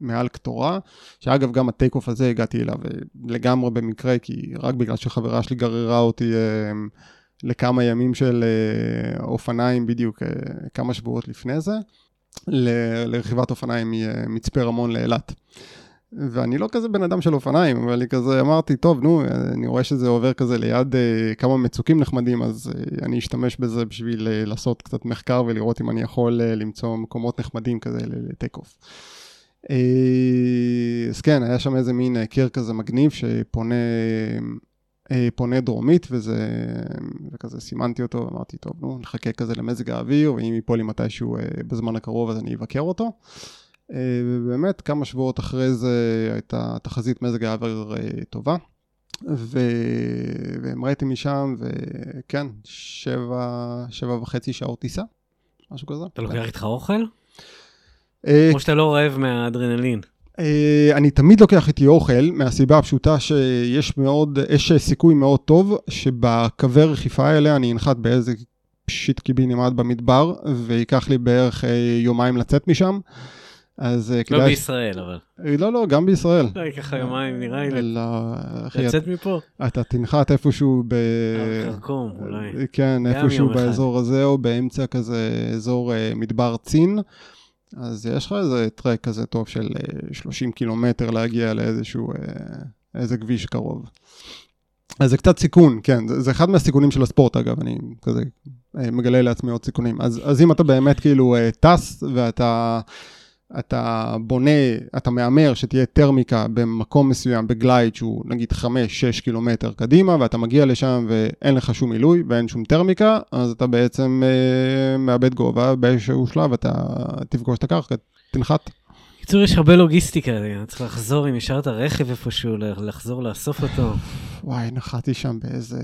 מעל קטורה, שאגב גם הטייק אוף הזה הגעתי אליו לגמרי במקרה, כי רק בגלל שחברה שלי גררה אותי לכמה ימים של אה, אופניים בדיוק, אה, כמה שבועות לפני זה, לרכיבת אופניים ממצפה רמון לאילת. ואני לא כזה בן אדם של אופניים, אבל אני כזה אמרתי, טוב, נו, אני רואה שזה עובר כזה ליד uh, כמה מצוקים נחמדים, אז uh, אני אשתמש בזה בשביל uh, לעשות קצת מחקר ולראות אם אני יכול uh, למצוא מקומות נחמדים כזה לטייק אוף. Uh, אז כן, היה שם איזה מין קיר כזה מגניב שפונה אה, פונה דרומית, וזה, וכזה סימנתי אותו, אמרתי, טוב, נו, נחכה כזה למזג האוויר, ואם ייפול לי מתישהו אה, בזמן הקרוב אז אני אבקר אותו. אה, ובאמת, כמה שבועות אחרי זה הייתה תחזית מזג האוויר טובה, ו... והמראתי משם, וכן, שבע, שבע וחצי שעות טיסה, משהו כזה. אתה לוקח איתך אוכל? אה, כמו שאתה לא רעב מהאדרנלין. אה, אני תמיד לוקח איתי אוכל, מהסיבה הפשוטה שיש מאוד, יש סיכוי מאוד טוב שבקווי רכיפה האלה אני אנחת באיזה שיט קיבינימט במדבר, וייקח לי בערך אה, יומיים לצאת משם. אז אה, לא כדאי... בישראל, אבל. אה, לא, לא, גם בישראל. לא, ייקח יומיים, נראה לי, לא, אחי, לצאת מפה. אתה תנחת איפשהו ב... הר כרכום, אולי. כן, גם איפשהו יום אחד. באזור הזה, או באמצע כזה אזור אה, מדבר צין. אז יש לך איזה טרק כזה טוב של אה, 30 קילומטר להגיע לאיזשהו, אה, איזה כביש קרוב. אז זה קצת סיכון, כן, זה, זה אחד מהסיכונים של הספורט אגב, אני כזה אה, מגלה לעצמי עוד סיכונים. אז, אז אם אתה באמת כאילו אה, טס ואתה אתה בונה, אתה מהמר שתהיה טרמיקה במקום מסוים, בגלייד שהוא נגיד 5-6 קילומטר קדימה, ואתה מגיע לשם ואין לך שום עילוי ואין שום טרמיקה, אז אתה בעצם אה, מאבד גובה, באיזשהו שלב אתה תפגוש את הקרקע, תנחת. בקיצור, יש הרבה לוגיסטיקה, צריך לחזור אם השארת רכב איפשהו, לחזור לאסוף אותו. וואי, נחתי שם באיזה...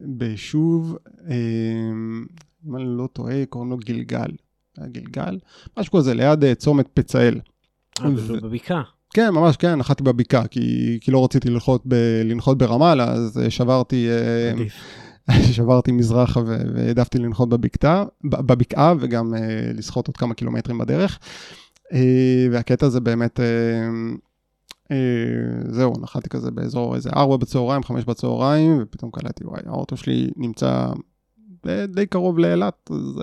ביישוב, אה, אם אני לא טועה, קוראים לו גילגל. היה גילגל, משהו כזה, ליד אה, צומת פצאל. אה, בבקעה. כן, ממש כן, נחתי בבקעה, כי, כי לא רציתי לנחות, ב, לנחות ברמאללה, אז אה, שברתי, עדיף. שברתי מזרחה והעדפתי לנחות בבקעה, בבקעה וגם אה, לשחות עוד כמה קילומטרים בדרך. אה, והקטע זה באמת, אה, זהו, נחתי כזה באזור איזה 4 בצהריים, 5 בצהריים, ופתאום קלטתי, וואי, האוטו שלי נמצא די, די קרוב לאילת, אז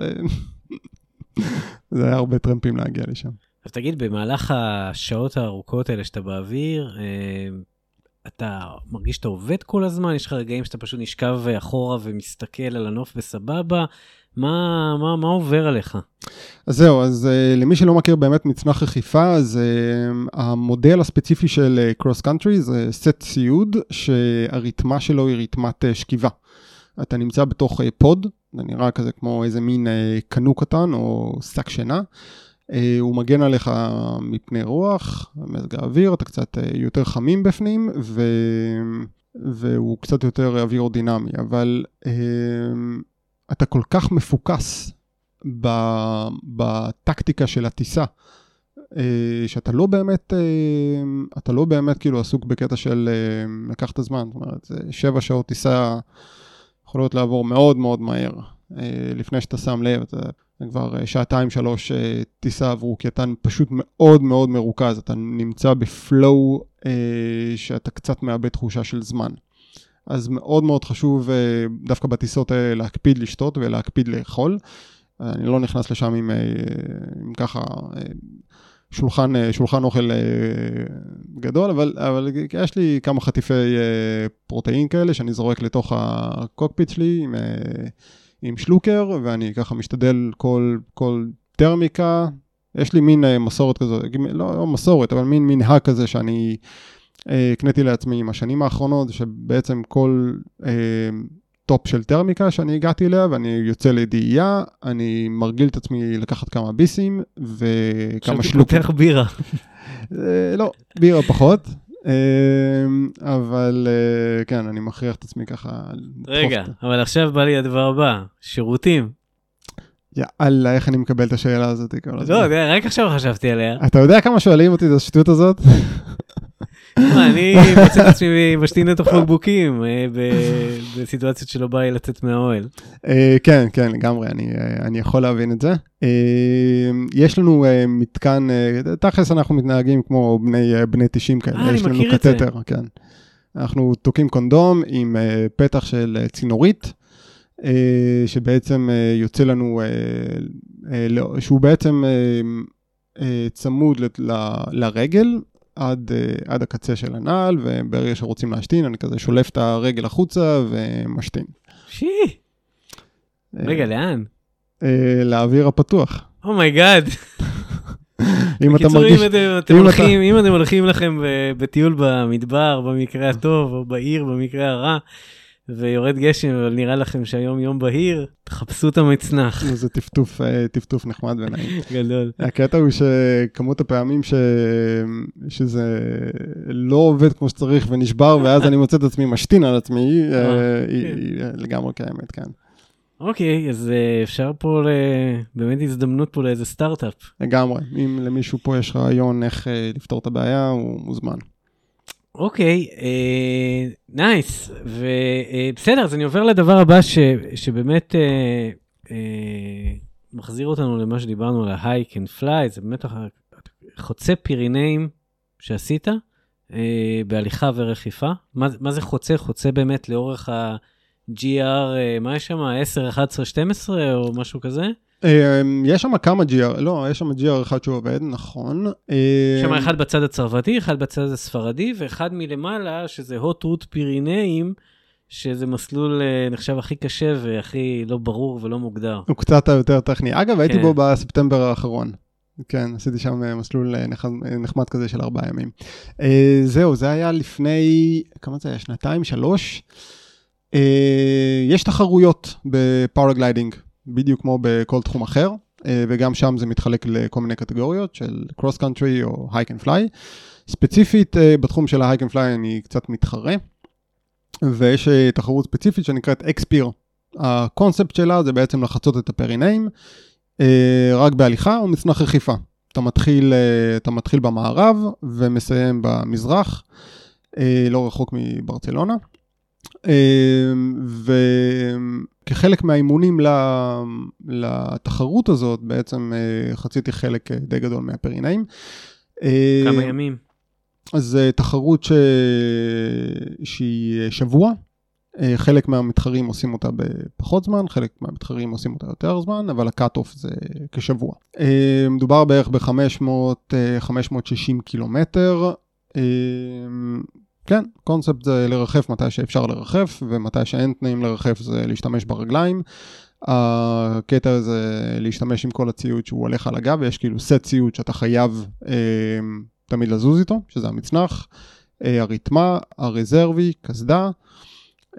זה היה הרבה טרמפים להגיע לשם. אז תגיד, במהלך השעות הארוכות האלה שאתה באוויר, אה, אתה מרגיש שאתה עובד כל הזמן? יש לך רגעים שאתה פשוט נשכב אחורה ומסתכל על הנוף בסבבה? מה, מה, מה עובר עליך? אז זהו, אז אה, למי שלא מכיר באמת מצנח רחיפה, אז אה, המודל הספציפי של cross אה, country זה סט ציוד שהרתמה שלו היא רתמת אה, שכיבה. אתה נמצא בתוך אה, pod, זה נראה כזה כמו איזה מין אה, קנו קטן או שק שינה. אה, הוא מגן עליך מפני רוח, מזג האוויר, אתה קצת אה, יותר חמים בפנים, ו... והוא קצת יותר אווירודינמי, אבל אתה כל כך מפוקס בטקטיקה של הטיסה, אה, שאתה לא באמת, אה, אתה לא באמת כאילו עסוק בקטע של אה, לקח את הזמן, זאת אומרת, שבע שעות טיסה יכולות לעבור מאוד מאוד מהר. לפני שאתה שם לב, אתה כבר שעתיים שלוש טיסה עברו, כי אתה פשוט מאוד מאוד מרוכז, אתה נמצא בפלואו שאתה קצת מאבד תחושה של זמן. אז מאוד מאוד חשוב דווקא בטיסות האלה להקפיד לשתות ולהקפיד לאכול. אני לא נכנס לשם עם, עם ככה שולחן, שולחן אוכל גדול, אבל, אבל יש לי כמה חטיפי פרוטאין כאלה שאני זורק לתוך הקוקפיט שלי עם, עם שלוקר, ואני ככה משתדל כל, כל טרמיקה. יש לי מין מסורת כזאת, לא, לא מסורת, אבל מין מנהג כזה שאני הקניתי לעצמי עם השנים האחרונות, שבעצם כל אה, top של טרמיקה שאני הגעתי אליה, ואני יוצא לדאייה, אני מרגיל את עצמי לקחת כמה ביסים וכמה שלוקים. פותח בירה. אה, לא, בירה פחות. אה, אבל אה, כן, אני מכריח את עצמי ככה. רגע, אבל עכשיו בא לי הדבר הבא, שירותים. יאללה, איך אני מקבל את השאלה הזאת כל הזמן. לא, רק עכשיו חשבתי עליה. אתה יודע כמה שואלים אותי את השטות הזאת? אני מוצא את עצמי משתין לתוך בקבוקים בסיטואציות שלא בא לי לצאת מהאוהל. כן, כן, לגמרי, אני יכול להבין את זה. יש לנו מתקן, תכלס אנחנו מתנהגים כמו בני 90 כאלה, יש לנו קתטר, כן. אנחנו תוקעים קונדום עם פתח של צינורית. שבעצם יוצא לנו, שהוא בעצם צמוד לרגל, עד, עד הקצה של הנעל, וברגע שרוצים להשתין, אני כזה שולף את הרגל החוצה ומשתין. שי! רגע, לאן? לאוויר הפתוח. Oh my God. אם אתה מרגיש... אם אתם, אתם הולכים, אם אתם הולכים לכם בטיול במדבר, במקרה הטוב, או בעיר, במקרה הרע, ויורד גשם, אבל נראה לכם שהיום יום בהיר, תחפשו את המצנח. זה טפטוף, טפטוף נחמד ונעים. גדול. הקטע הוא שכמות הפעמים ש... שזה לא עובד כמו שצריך ונשבר, ואז אני מוצא את עצמי משתין על עצמי, היא לגמרי קיימת, כן. אוקיי, אז אה, אפשר פה, ל... באמת הזדמנות פה לאיזה סטארט-אפ. לגמרי. אם למישהו פה יש רעיון איך אה, לפתור את הבעיה, הוא מוזמן. אוקיי, אה, נייס. ובסדר, אז אני עובר לדבר הבא ש, שבאמת אה, אה, מחזיר אותנו למה שדיברנו על ה-hike and fly, זה באמת חוצה פירינאים שעשית אה, בהליכה ורכיפה. מה, מה זה חוצה? חוצה באמת לאורך ה-GR, אה, מה יש שם? 10, 11, 12 או משהו כזה? אמ, יש שם כמה GR, לא, יש שם GR אחד שהוא עובד, נכון. יש שם אחד בצד הצרפתי, אחד בצד הספרדי, ואחד מלמעלה, שזה hot root פירינאים, שזה מסלול אה, נחשב הכי קשה והכי לא ברור ולא מוגדר. הוא קצת יותר טכני. אגב, הייתי כן. בו בספטמבר האחרון. כן, עשיתי שם אה, מסלול אה, נחמד כזה של ארבעה ימים. זהו, זה היה לפני, כמה זה היה? שנתיים, שלוש. יש תחרויות ב paragliding בדיוק כמו בכל תחום אחר, אה, וגם שם זה מתחלק לכל מיני קטגוריות של cross country או hike and fly. ספציפית אה, בתחום של ה hike and fly אני קצת מתחרה, ויש אה, תחרות ספציפית שנקראת X-Pyr. הקונספט שלה זה בעצם לחצות את הפירנאים, רק בהליכה או מצנח רחיפה. אתה מתחיל, אתה מתחיל במערב ומסיים במזרח, לא רחוק מברצלונה. וכחלק מהאימונים לתחרות הזאת, בעצם אה, חציתי חלק אה, די גדול מהפרינאים. כמה ימים? אז תחרות ש... שהיא שבוע. חלק מהמתחרים עושים אותה בפחות זמן, חלק מהמתחרים עושים אותה יותר זמן, אבל הקאט אוף זה כשבוע. מדובר בערך ב-500-560 קילומטר. כן, קונספט זה לרחף מתי שאפשר לרחף, ומתי שאין תנאים לרחף זה להשתמש ברגליים. הקטע זה להשתמש עם כל הציוד שהוא הולך על הגב, ויש כאילו סט ציוד שאתה חייב אה, תמיד לזוז איתו, שזה המצנח, אה, הרתמה, הרזרבי, קסדה,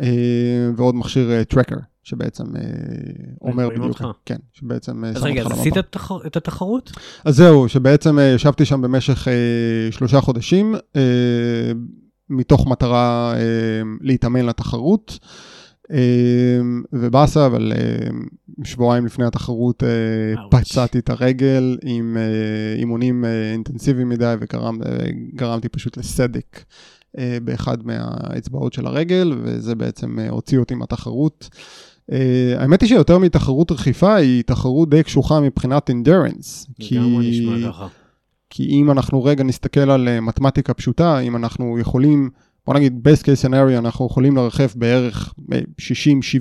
אה, ועוד מכשיר אה, טרקר, שבעצם אה, אומר בדיוק, אותך. כן, שבעצם אה, אז רגע, אז עשית. את התחרות? אז זהו, שבעצם אה, ישבתי שם במשך אה, שלושה חודשים. אה, מתוך מטרה אה, להתאמן לתחרות. אה, ובאסה, אבל אה, שבועיים לפני התחרות אה, פצעתי את הרגל עם אה, אימונים אה, אינטנסיביים מדי וגרמתי פשוט לסדק אה, באחד מהאצבעות של הרגל, וזה בעצם אה, הוציא אותי מהתחרות. Uh, האמת היא שיותר מתחרות רכיפה היא תחרות די קשוחה מבחינת אינדרנס. כי... גם נשמע ככה. כי אם אנחנו רגע נסתכל על אה, מתמטיקה פשוטה, אם אנחנו יכולים, בוא נגיד best case scenario, אנחנו יכולים לרחף בערך 60-70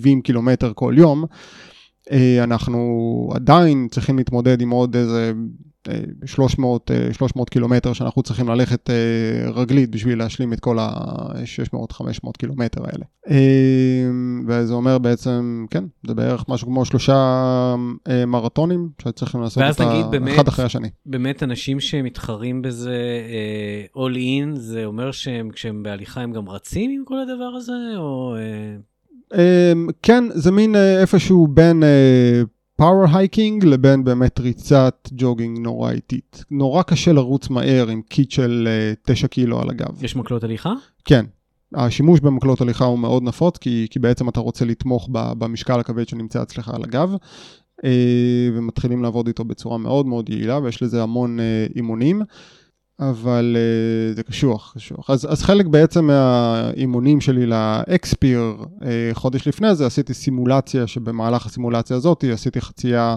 אה, קילומטר כל יום, אה, אנחנו עדיין צריכים להתמודד עם עוד איזה 300, 300 קילומטר שאנחנו צריכים ללכת רגלית בשביל להשלים את כל ה-600-500 קילומטר האלה. וזה אומר בעצם, כן, זה בערך משהו כמו שלושה מרתונים שצריכים לעשות אותה באמת, אחד אחרי השני. באמת אנשים שמתחרים בזה all in, זה אומר שהם כשהם בהליכה הם גם רצים עם כל הדבר הזה, או... כן, זה מין איפשהו בין power hiking לבין באמת ריצת ג'וגינג נורא איטית. נורא קשה לרוץ מהר עם kit של 9 קילו על הגב. יש מקלות הליכה? כן. השימוש במקלות הליכה הוא מאוד נפוץ, כי, כי בעצם אתה רוצה לתמוך במשקל הכבד שנמצא אצלך על הגב, אה, ומתחילים לעבוד איתו בצורה מאוד מאוד יעילה, ויש לזה המון אה, אימונים. אבל uh, זה קשוח, קשוח. אז, אז חלק בעצם מהאימונים שלי לאקספיר, uh, חודש לפני זה עשיתי סימולציה, שבמהלך הסימולציה הזאת עשיתי חצייה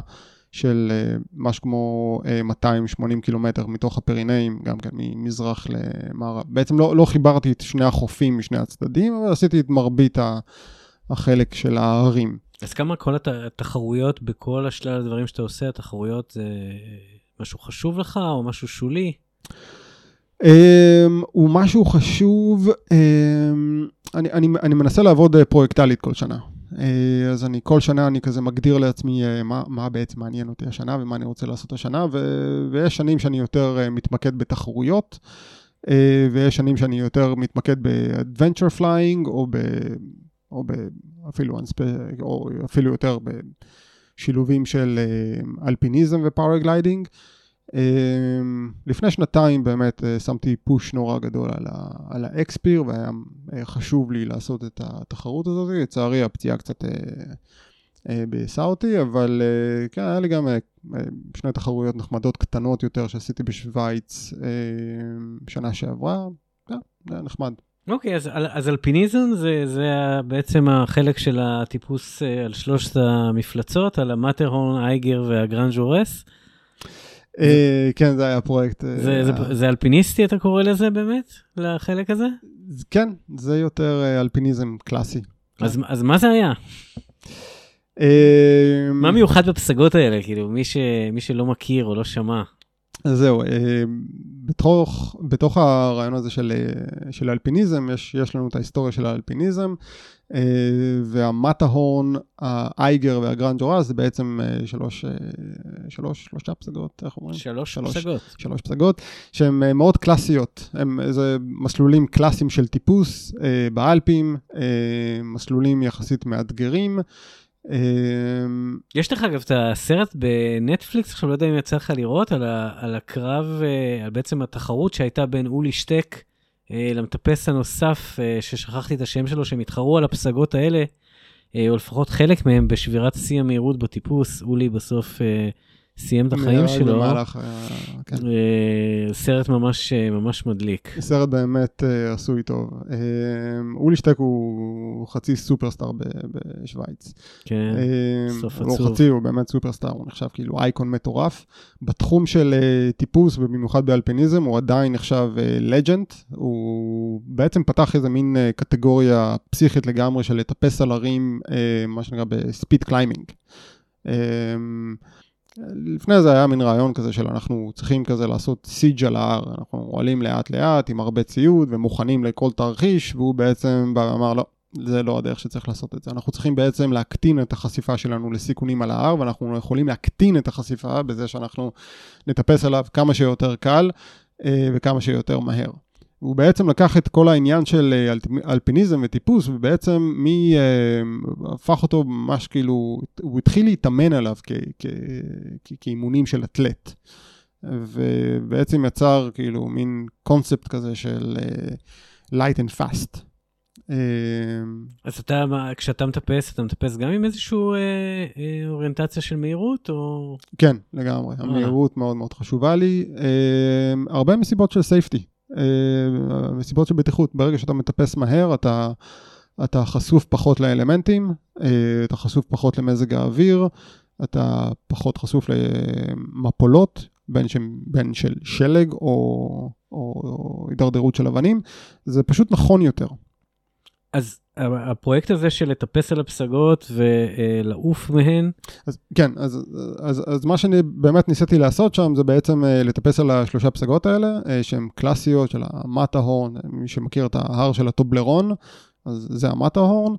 של uh, משהו כמו uh, 280 קילומטר מתוך הפרינאים, גם כן ממזרח למערב. בעצם לא, לא חיברתי את שני החופים משני הצדדים, אבל עשיתי את מרבית החלק של ההרים. אז כמה כל התחרויות בכל השלל הדברים שאתה עושה, התחרויות זה משהו חשוב לך או משהו שולי? Um, הוא משהו חשוב, um, אני, אני, אני מנסה לעבוד uh, פרויקטלית כל שנה. Uh, אז אני כל שנה אני כזה מגדיר לעצמי uh, מה, מה בעצם מעניין אותי השנה ומה אני רוצה לעשות השנה, ו, ויש שנים שאני יותר uh, מתמקד בתחרויות, uh, ויש שנים שאני יותר מתמקד ב-adventure flying, או, ב, או ב, אפילו, או אפילו יותר בשילובים של אה, אלפיניזם ו paragliding. אמ, לפני שנתיים באמת אה, שמתי push נורא גדול על ה X-Pyr והיה אה, חשוב לי לעשות את התחרות הזאת, לצערי הפציעה קצת אה, בסאוטי, אבל אה, כן, היה לי גם שני תחרויות נחמדות קטנות יותר שעשיתי בשוויץ שנה שעברה, כן, היה נחמד. אוקיי, אז, אז אלפיניזם זה, זה בעצם החלק של הטיפוס על שלושת המפלצות, על המטרהורן, אייגר. אה, כן, זה היה פרויקט. אה, זה, זה, אלפיניסטי, אתה קורא לזה באמת, לחלק הזה? כן, זה יותר אה, אלפיניזם קלאסי. אז, מה זה היה? אה, מה מיוחד בפסגות האלה, כאילו, מי, שלא מכיר או לא שמע? אז זהו, אה, בתוך, בתוך הרעיון הזה של, אה, של האלפיניזם, יש, יש לנו את ההיסטוריה של האלפיניזם, אה, והמטהורן, האייגר והגרנד ג'ורס זה בעצם אה, שלוש, אה, שלוש, שלושה פסגות, איך אומרים? שלוש, שלוש. פסגות. שלוש פסגות, שהן אה, מאוד קלאסיות, הם זה מסלולים קלאסיים של טיפוס אה, באלפים, אה, מסלולים יחסית מאתגרים. אה, יש לך אגב את הסרט בנטפליקס, עכשיו לא יודע אם יצא לך לראות, על, ה, על הקרב, אה, על בעצם התחרות שהייתה בין אולי שטק אה, למטפס הנוסף, אה, ששכחתי את השם שלו, שהם התחרו על הפסגות האלה, אה, או לפחות חלק מהם בשבירת שיא המהירות בטיפוס. אולי בסוף אה, סיים את החיים שלו. במהלך, אה, כן. אה, סרט ממש, אה, ממש מדליק. סרט באמת עשוי טוב. אולי שטק הוא חצי סופרסטאר בשוויץ. כן, סופו עצוב. חצי, הוא באמת סופרסטאר, הוא נחשב כאילו אייקון מטורף. בתחום של טיפוס ובמיוחד באלפיניזם הוא עדיין נחשב legend. הוא בעצם פתח איזה מין קטגוריה פסיכית לגמרי של לטפס על הרים, מה שנקרא ב speed climbing. לפני זה היה מין רעיון כזה של אנחנו צריכים כזה לעשות siege על ההר, אנחנו עולים לאט לאט עם הרבה ציוד ומוכנים לכל תרחיש, והוא בעצם בא ואמר לא, זה לא הדרך שצריך לעשות את זה. אנחנו צריכים בעצם להקטין את החשיפה שלנו לסיכונים על ההר, ואנחנו יכולים להקטין את החשיפה בזה שאנחנו נטפס עליו כמה שיותר קל אה, וכמה שיותר מהר. הוא בעצם לקח את כל העניין של אה, אלפ- אלפיניזם וטיפוס, ובעצם מי אה, הפך אותו ממש כאילו, הוא התחיל להתאמן עליו כ- כ- כ- כאימונים של אתלט. ובעצם יצר כאילו מין קונספט כזה של אה, light and fast. אה, אז אתה, כשאתה מטפס, אתה מטפס גם עם איזושהי אה, אה, אוריינטציה של מהירות, או... כן, לגמרי. המהירות מאוד מאוד חשובה לי. אה, הרבה מסיבות של סייפטי. אה, מסיבות של בטיחות. ברגע שאתה מטפס מהר, אתה, אתה חשוף פחות לאלמנטים, אה, אתה חשוף פחות למזג האוויר, אתה פחות חשוף למפולות, בין, ש, בין של שלג או, או, או הידרדרות של אבנים. זה פשוט נכון יותר. אז הפרויקט הזה של לטפס על הפסגות ולעוף מהן, אז כן, אז, אז, אז מה שאני באמת ניסיתי לעשות שם זה בעצם אה, לטפס על השלושה פסגות האלה, אה, שהן קלאסיות של המטהורן, מי שמכיר את ההר של הטובלרון, אז זה המטהורן,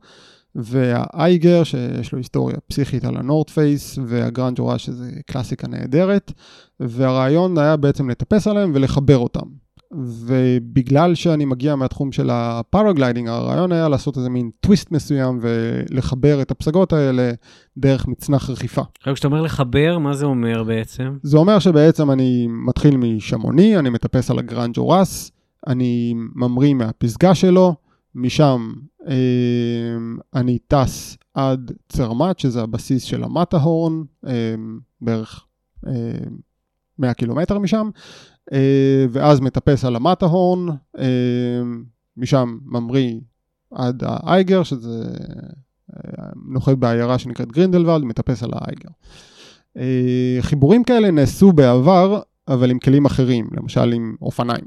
והאייגר שיש לו היסטוריה פסיכית על ה north face, והגרנד ג'ורה שזה קלאסיקה נהדרת, והרעיון היה בעצם לטפס עליהם ולחבר אותם. ובגלל שאני מגיע מהתחום של ה paragliding, הרעיון היה לעשות איזה מין טוויסט מסוים ולחבר את הפסגות האלה דרך מצנח רכיפה. עכשיו כשאתה אומר לחבר, מה זה אומר בעצם? זה אומר שבעצם אני מתחיל משמוני, אני מטפס על הגרנד ג'ורס, אני ממריא מהפסגה שלו, משם אה, אני טס עד צרמט, שזה הבסיס של המטהורן, אה, בערך אה, 100 קילומטר משם, ואז מטפס על המטהורן, אה, משם ממריא עד האייגר, שזה אה, נוחת בעיירה שנקראת גרינדלוולד, מטפס על האייגר. אה, חיבורים כאלה נעשו בעבר, אבל עם כלים אחרים, למשל עם אופניים,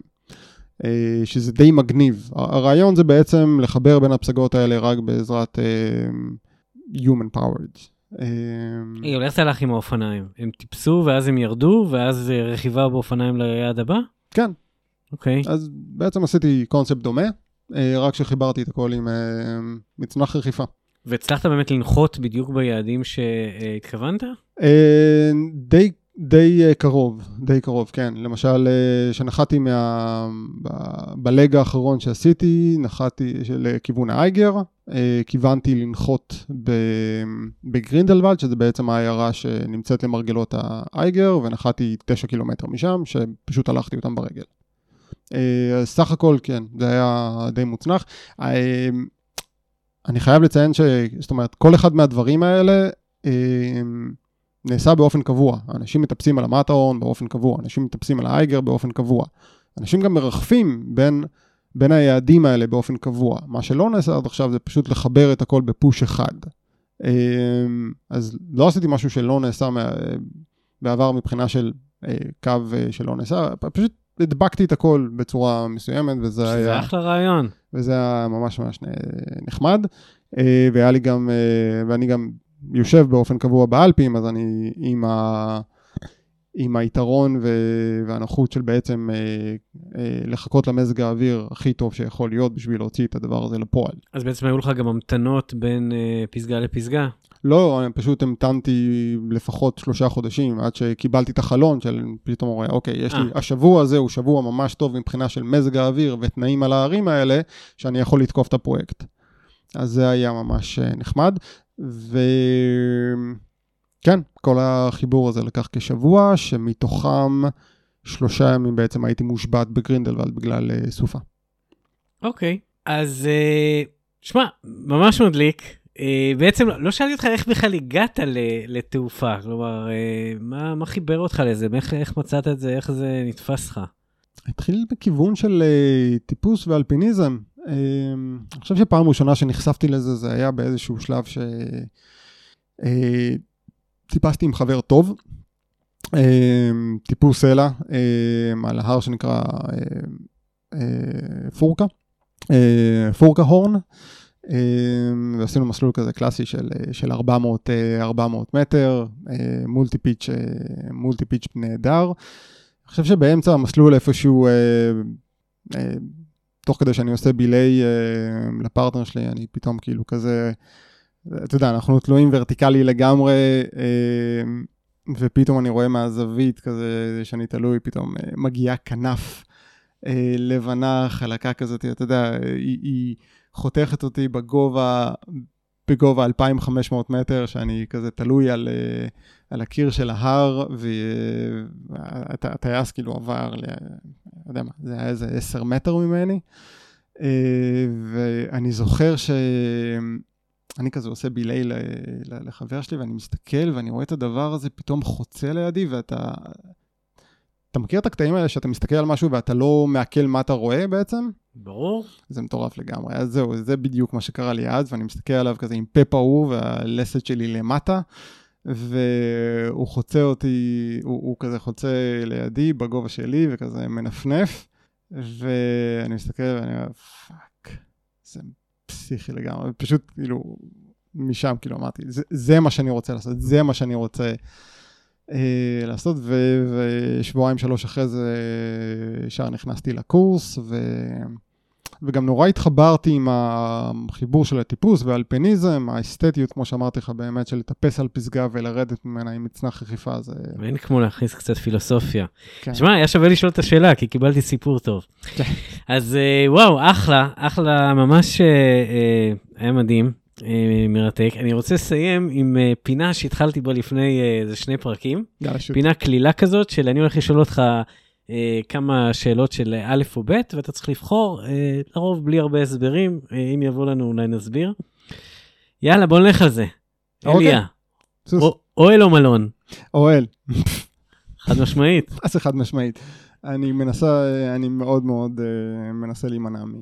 אה, שזה די מגניב. הרעיון זה בעצם לחבר בין הפסגות האלה רק בעזרת אה, Human Powered. רגע, איך זה הלך עם האופניים? הם טיפסו ואז הם ירדו, ואז אה, רכיבה באופניים ליעד הבא? כן, אוקיי. אז בעצם עשיתי קונספט דומה, אה, רק שחיברתי את הכל עם אה, מצנח רכיפה. והצלחת באמת לנחות בדיוק ביעדים שהתכוונת? די, די קרוב, די קרוב, כן. למשל, אה, שנחתי מה... ב- בלג האחרון שעשיתי, נחתי לכיוון האייגר, כיוונתי לנחות. בגרינדלוולד, שזה בעצם העיירה שנמצאת למרגלות האייגר, ונחתי 9 קילומטר משם, שפשוט הלכתי אותם ברגל. אה, אז סך הכל, כן, זה היה די מוצלח. אה, אני חייב לציין ש... זאת אומרת, כל אחד מהדברים האלה אה, נעשה באופן קבוע. אנשים מטפסים על המטהורן באופן קבוע, אנשים מטפסים על האייגר באופן קבוע. אנשים גם מרחפים בין, בין היעדים האלה באופן קבוע. מה שלא נעשה עד עכשיו זה פשוט לחבר את הכל בפוש אחד. אה, אז לא עשיתי משהו שלא נעשה בעבר מבחינה של אה, קו אה, שלא נעשה, פשוט הדבקתי את הכל בצורה מסוימת, וזה היה... שזה אחלה רעיון. וזה היה ממש ממש נחמד. אה, והיה לי גם, ואני גם יושב באופן קבוע באלפים, אז אני עם, ה, עם היתרון ו, והנוחות של בעצם לחכות למזג האוויר הכי טוב שיכול להיות בשביל להוציא את הדבר הזה לפועל. אז בעצם היו לך גם המתנות בין פסגה לפסגה? לא, אני פשוט המתנתי לפחות שלושה חודשים עד שקיבלתי את החלון של פתאום רואה, אוקיי, יש לי, אה. השבוע הזה הוא שבוע ממש טוב מבחינה של מזג האוויר ותנאים על הערים האלה, שאני יכול לתקוף את הפרויקט. אז זה היה ממש אה, נחמד, וכן, כל החיבור הזה לקח כשבוע, שמתוכם שלושה ימים בעצם הייתי מושבת בגרינדלוולד בגלל אה, סופה. אוקיי, אז שמע, ממש מדליק. Uh, בעצם לא, לא שאלתי אותך איך בכלל הגעת לתעופה, כלומר, uh, מה, מה חיבר אותך לזה, איך, איך מצאת את זה, איך זה נתפס לך? התחיל בכיוון של uh, טיפוס ואלפיניזם. Uh, אני חושב שפעם ראשונה שנחשפתי לזה, זה היה באיזשהו שלב שטיפסתי uh, עם חבר טוב, uh, טיפוס סלע, uh, על ההר שנקרא uh, פורקה, פורקה הורן. ועשינו מסלול כזה קלאסי של, של 400, 400 אה, מטר, אה, מולטי פיץ', אה, מולטי פיץ' נהדר. אני חושב שבאמצע המסלול איפשהו, תוך כדי שאני עושה ביליי לפרטנר שלי, אני פתאום כאילו כזה, אתה יודע, אנחנו תלויים ורטיקלי לגמרי, ופתאום אני רואה מהזווית כזה שאני תלוי, פתאום מגיעה כנף לבנה חלקה כזאת, אתה יודע, היא... היא חותכת אותי בגובה, בגובה 2,500 מטר, שאני כזה תלוי על, אה, על הקיר של ההר, והטייס כאילו עבר. לא יודע מה, זה היה איזה 10 מטר ממני, אה, ואני זוכר ש... אני כזה עושה ביליי לחבר שלי, ואני מסתכל, ואני רואה את הדבר הזה פתאום חוצה לידי, ואתה... אתה מכיר את הקטעים האלה שאתה מסתכל על משהו ואתה לא מעכל מה אתה רואה בעצם? ברור. זה מטורף לגמרי. אז זהו, זה בדיוק מה שקרה לי אז, ואני מסתכל עליו כזה עם פה פעור והלסת שלי למטה, והוא חוצה אותי, הוא, הוא כזה חוצה לידי בגובה שלי וכזה מנפנף, ואני מסתכל ואני אומר, fuck, זה פסיכי לגמרי, פשוט כאילו, משם כאילו אמרתי, זה, זה מה שאני רוצה לעשות, זה מה שאני רוצה. אה, לעשות, ו, ושבועיים שלוש אחרי זה ישר נכנסתי לקורס, ו, וגם נורא התחברתי עם החיבור של הטיפוס והאלפיניזם, האסתטיות, כמו שאמרתי לך, באמת, של לטפס על פסגה ולרדת ממנה עם מצנח רכיפה, זה... ואין כמו להכניס קצת פילוסופיה. כן. תשמע, היה שווה לשאול את השאלה, כי קיבלתי סיפור טוב. כן. אז אה, וואו, אחלה, אחלה, ממש אה, היה מדהים. אה, מרתק. אני רוצה לסיים עם אה, פינה שהתחלתי בה לפני אה, איזה שני פרקים. יאללה, שוט. פינה קלילה כזאת, של אני הולך לשאול אותך כמה שאלות של א' או ב', ואתה צריך לבחור, לרוב בלי הרבה הסברים, אם יבוא לנו אולי נסביר. יאללה, בוא נלך על זה. אוקיי. אליה. אוהל או מלון? אוהל. חד משמעית. מה זה חד משמעית? אני מנסה, אני מאוד מאוד מנסה להימנע מ...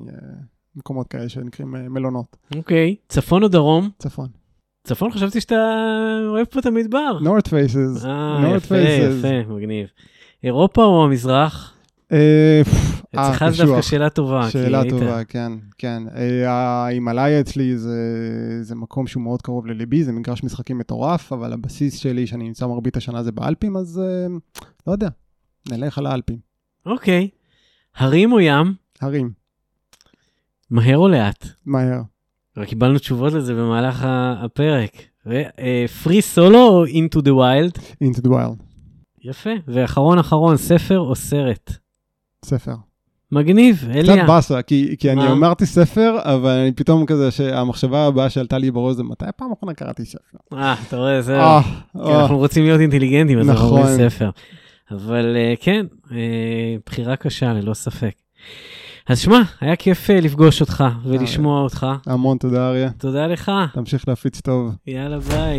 מקומות כאלה שנקראים אה, מלונות. אוקיי, okay. צפון או דרום? צפון. צפון חשבתי שאתה אוהב פה את המדבר. נורת פייסס. אה, יפה, יפה, מגניב. אירופה או המזרח? אה, אצלך זה דווקא שאלה טובה. שאלה טובה, כן, כן. ההימאליה אצלי זה מקום שהוא מאוד קרוב לליבי, זה מגרש משחקים מטורף, אבל הבסיס שלי, שאני נמצא מרבית השנה, זה באלפים, אז לא יודע, נלך על האלפים. אוקיי. הרים או ים? הרים. מהר או לאט? מהר. רק קיבלנו תשובות לזה במהלך הפרק. פרי סולו או into the wild? into the wild. יפה. ואחרון אחרון, ספר או סרט? ספר. מגניב, אליה. קצת באסה, כי, כי אני אמרתי ספר, אבל אני פתאום כזה שהמחשבה הבאה שעלתה לי בראש זה מתי הפעם האחרונה קראתי ספר. אה, אתה רואה, זהו. אה, אה. אנחנו רוצים להיות אינטליגנטים, אז אנחנו רואים נכון. ספר. אבל אה, כן, בחירה קשה, ללא ספק. אז שמע, היה כיף לפגוש אותך ולשמוע אותך. המון תודה, אריה. תודה לך. תמשיך להפיץ טוב. יאללה, ביי.